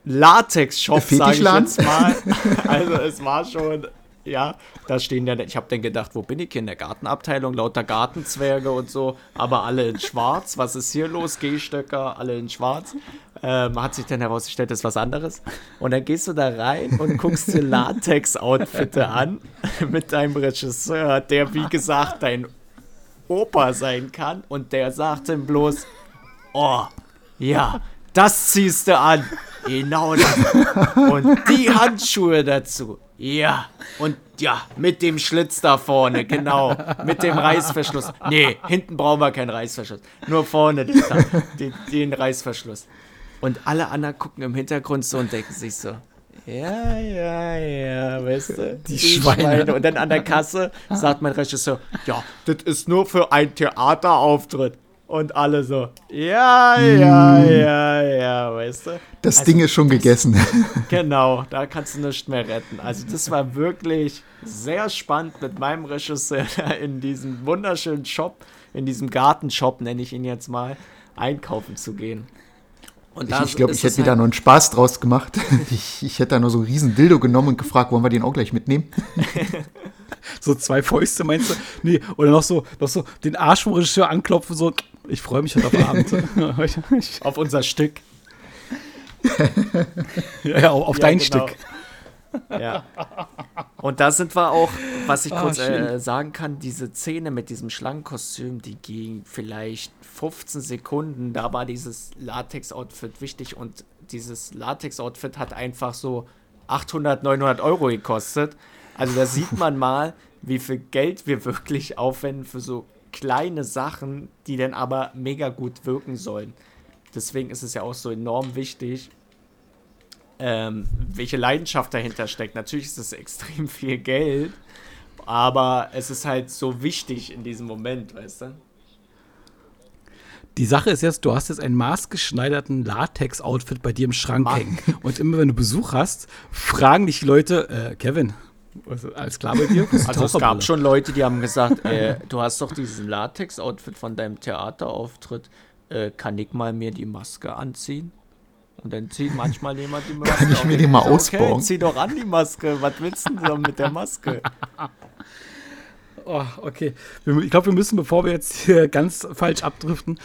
Latex-Shop, sage ich jetzt mal. Also es war schon, ja, da stehen ja, ich habe dann gedacht, wo bin ich hier in der Gartenabteilung, lauter Gartenzwerge und so, aber alle in schwarz. Was ist hier los? Gehstöcker, alle in schwarz. Ähm, hat sich dann herausgestellt, das ist was anderes. Und dann gehst du da rein und guckst dir Latex-Outfitte an mit deinem Regisseur, der wie gesagt dein Opa sein kann und der sagt dann bloß, oh, ja, das ziehst du an. Genau das. Und die Handschuhe dazu. Ja. Und ja, mit dem Schlitz da vorne, genau. Mit dem Reißverschluss. Nee, hinten brauchen wir keinen Reißverschluss. Nur vorne den, den Reißverschluss. Und alle anderen gucken im Hintergrund so und denken sich so, ja, ja, ja, weißt du? Die, die Schweine. Schweine. Und dann an der Kasse sagt mein Regisseur, ja, das ist nur für einen Theaterauftritt. Und alle so, ja, ja, mm. ja, ja, weißt du? Das also, Ding ist schon gegessen. Genau, da kannst du nichts mehr retten. Also das war wirklich sehr spannend mit meinem Regisseur in diesem wunderschönen Shop, in diesem Gartenshop, nenne ich ihn jetzt mal, einkaufen zu gehen. Und ich, ich glaube, ich hätte mir halt da noch einen Spaß draus gemacht. Ich, ich hätte da nur so einen riesen Dildo genommen und gefragt, wollen wir den auch gleich mitnehmen? so zwei Fäuste meinst du? Nee, oder noch so, noch so den Arsch vom Regisseur anklopfen, so, ich freue mich heute auf Abend. auf unser Stück. ja, ja, auf, auf ja, dein genau. Stück. Ja. Und da sind wir auch, was ich ah, kurz äh, sagen kann, diese Szene mit diesem Schlangenkostüm, die ging vielleicht 15 Sekunden. Da war dieses Latex-Outfit wichtig und dieses Latex-Outfit hat einfach so 800, 900 Euro gekostet. Also da sieht man mal, wie viel Geld wir wirklich aufwenden für so kleine Sachen, die dann aber mega gut wirken sollen. Deswegen ist es ja auch so enorm wichtig, ähm, welche Leidenschaft dahinter steckt. Natürlich ist es extrem viel Geld, aber es ist halt so wichtig in diesem Moment, weißt du? Die Sache ist jetzt, du hast jetzt einen maßgeschneiderten Latex-Outfit bei dir im Schrank Mann. hängen. Und immer wenn du Besuch hast, fragen dich Leute, äh, Kevin, alles klar bei dir? Also es gab schon Leute, die haben gesagt, äh, du hast doch diesen Latex-Outfit von deinem Theaterauftritt. Äh, kann ich mal mir die Maske anziehen? Und dann zieht manchmal jemand die Maske. Kann ich mir die mal ausbauen? Okay, zieh doch an die Maske. Was willst du denn mit der Maske? Oh, okay. Ich glaube, wir müssen, bevor wir jetzt hier ganz falsch abdriften,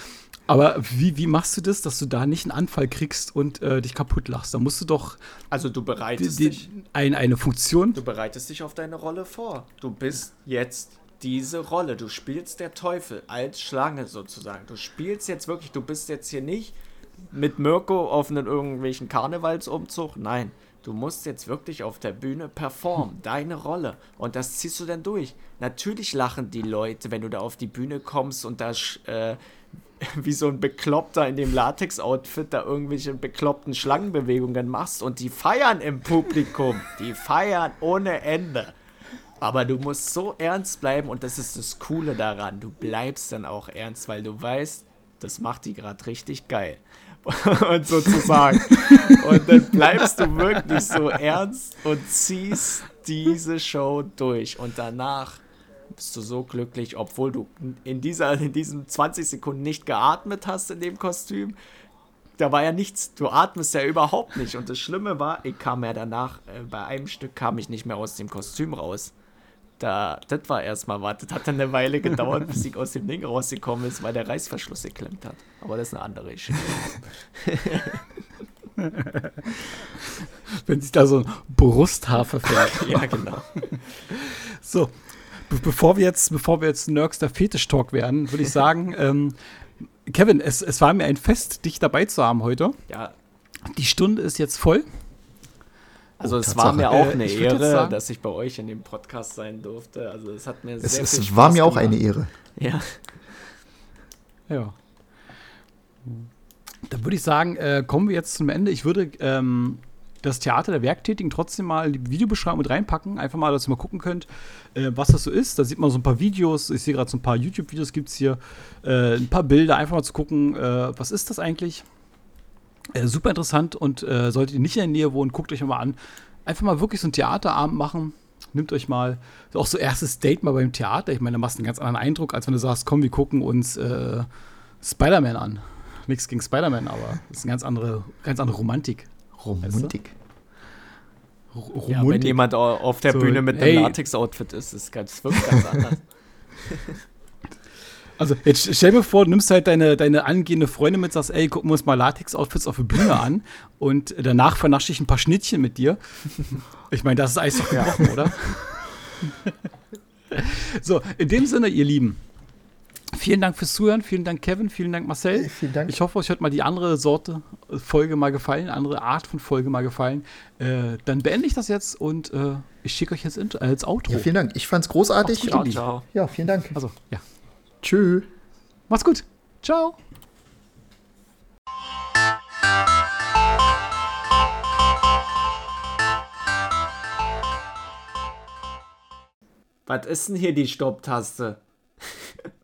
aber wie, wie machst du das, dass du da nicht einen Anfall kriegst und äh, dich kaputt lachst? Da musst du doch. Also du bereitest die, die, dich. Ein, eine Funktion. Du bereitest dich auf deine Rolle vor. Du bist jetzt diese Rolle. Du spielst der Teufel als Schlange sozusagen. Du spielst jetzt wirklich, du bist jetzt hier nicht mit Mirko auf einen irgendwelchen Karnevalsumzug. Nein. Du musst jetzt wirklich auf der Bühne performen, deine Rolle. Und das ziehst du dann durch. Natürlich lachen die Leute, wenn du da auf die Bühne kommst und da äh, wie so ein Bekloppter in dem Latex-Outfit da irgendwelche bekloppten Schlangenbewegungen machst und die feiern im Publikum. Die feiern ohne Ende. Aber du musst so ernst bleiben und das ist das Coole daran. Du bleibst dann auch ernst, weil du weißt, das macht die gerade richtig geil. und sozusagen. und dann bleibst du wirklich so ernst und ziehst diese Show durch. Und danach bist du so glücklich, obwohl du in, dieser, in diesen 20 Sekunden nicht geatmet hast in dem Kostüm. Da war ja nichts, du atmest ja überhaupt nicht. Und das Schlimme war, ich kam ja danach, äh, bei einem Stück kam ich nicht mehr aus dem Kostüm raus. Da, das war erstmal was. Das hat dann eine Weile gedauert, bis ich aus dem Ding rausgekommen ist, weil der Reißverschluss geklemmt hat. Aber das ist eine andere Geschichte. Wenn sich da so ein Brusthaar verfährt. ja, genau. So, be bevor wir jetzt, bevor wir jetzt Nerkster Fetisch-Talk werden, würde ich sagen, ähm, Kevin, es, es war mir ein Fest, dich dabei zu haben heute. Ja. Die Stunde ist jetzt voll. Also Oh, es Tatsache. war mir auch Äh, eine jetzt Ehre, sagen- dass ich bei euch in dem Podcast sein durfte. Also es hat mir Es, sehr viel es Spaß war mir auch gemacht. eine Ehre. Ja. Ja. Dann würde ich sagen, äh, kommen wir jetzt zum Ende. Ich würde ähm, das Theater der Werktätigen trotzdem mal in die Videobeschreibung mit reinpacken. Einfach mal, dass ihr mal gucken könnt, äh, was das so ist. Da sieht man so ein paar Videos. Ich sehe gerade so ein paar YouTube-Videos gibt es hier. Äh, ein paar Bilder, einfach mal zu gucken, äh, was ist das eigentlich. Äh, super interessant und äh, solltet ihr nicht in der Nähe wohnen, guckt euch mal an. Einfach mal wirklich so einen Theaterabend machen. Nimmt euch mal auch so erstes Date mal beim Theater. Ich meine, da machst du einen ganz anderen Eindruck, als wenn du sagst, komm, wir gucken uns äh, Spider-Man an. Nichts gegen Spider-Man, aber das ist eine ganz andere, ganz andere Romantik. Romantik. Ja, wenn jemand au- auf der So, Bühne mit hey. einem Latex-Outfit ist, ist ganz, wirklich ganz anders. Also, jetzt stell mir vor, du nimmst halt deine, deine angehende Freundin mit, sagst, ey, gucken wir uns mal Latex-Outfits auf der Bühne an und danach vernasche ich ein paar Schnittchen mit dir. Ich meine, das ist Eis doch gebrochen, oder? so, in dem Sinne, ihr Lieben, vielen Dank fürs Zuhören, vielen Dank, Kevin, vielen Dank, Marcel. Vielen Dank. Ich hoffe, euch hat mal die andere Sorte äh, Folge mal gefallen, andere Art von Folge mal gefallen. Äh, dann beende ich das jetzt und äh, ich schicke euch jetzt in, äh, als Outro. Ja, vielen Dank. Ich fand's großartig. Macht's gut, Und- Ciao. Ja, vielen Dank. also, ja. Tschö. Macht's gut. Ciao. Was ist denn hier die Stopptaste?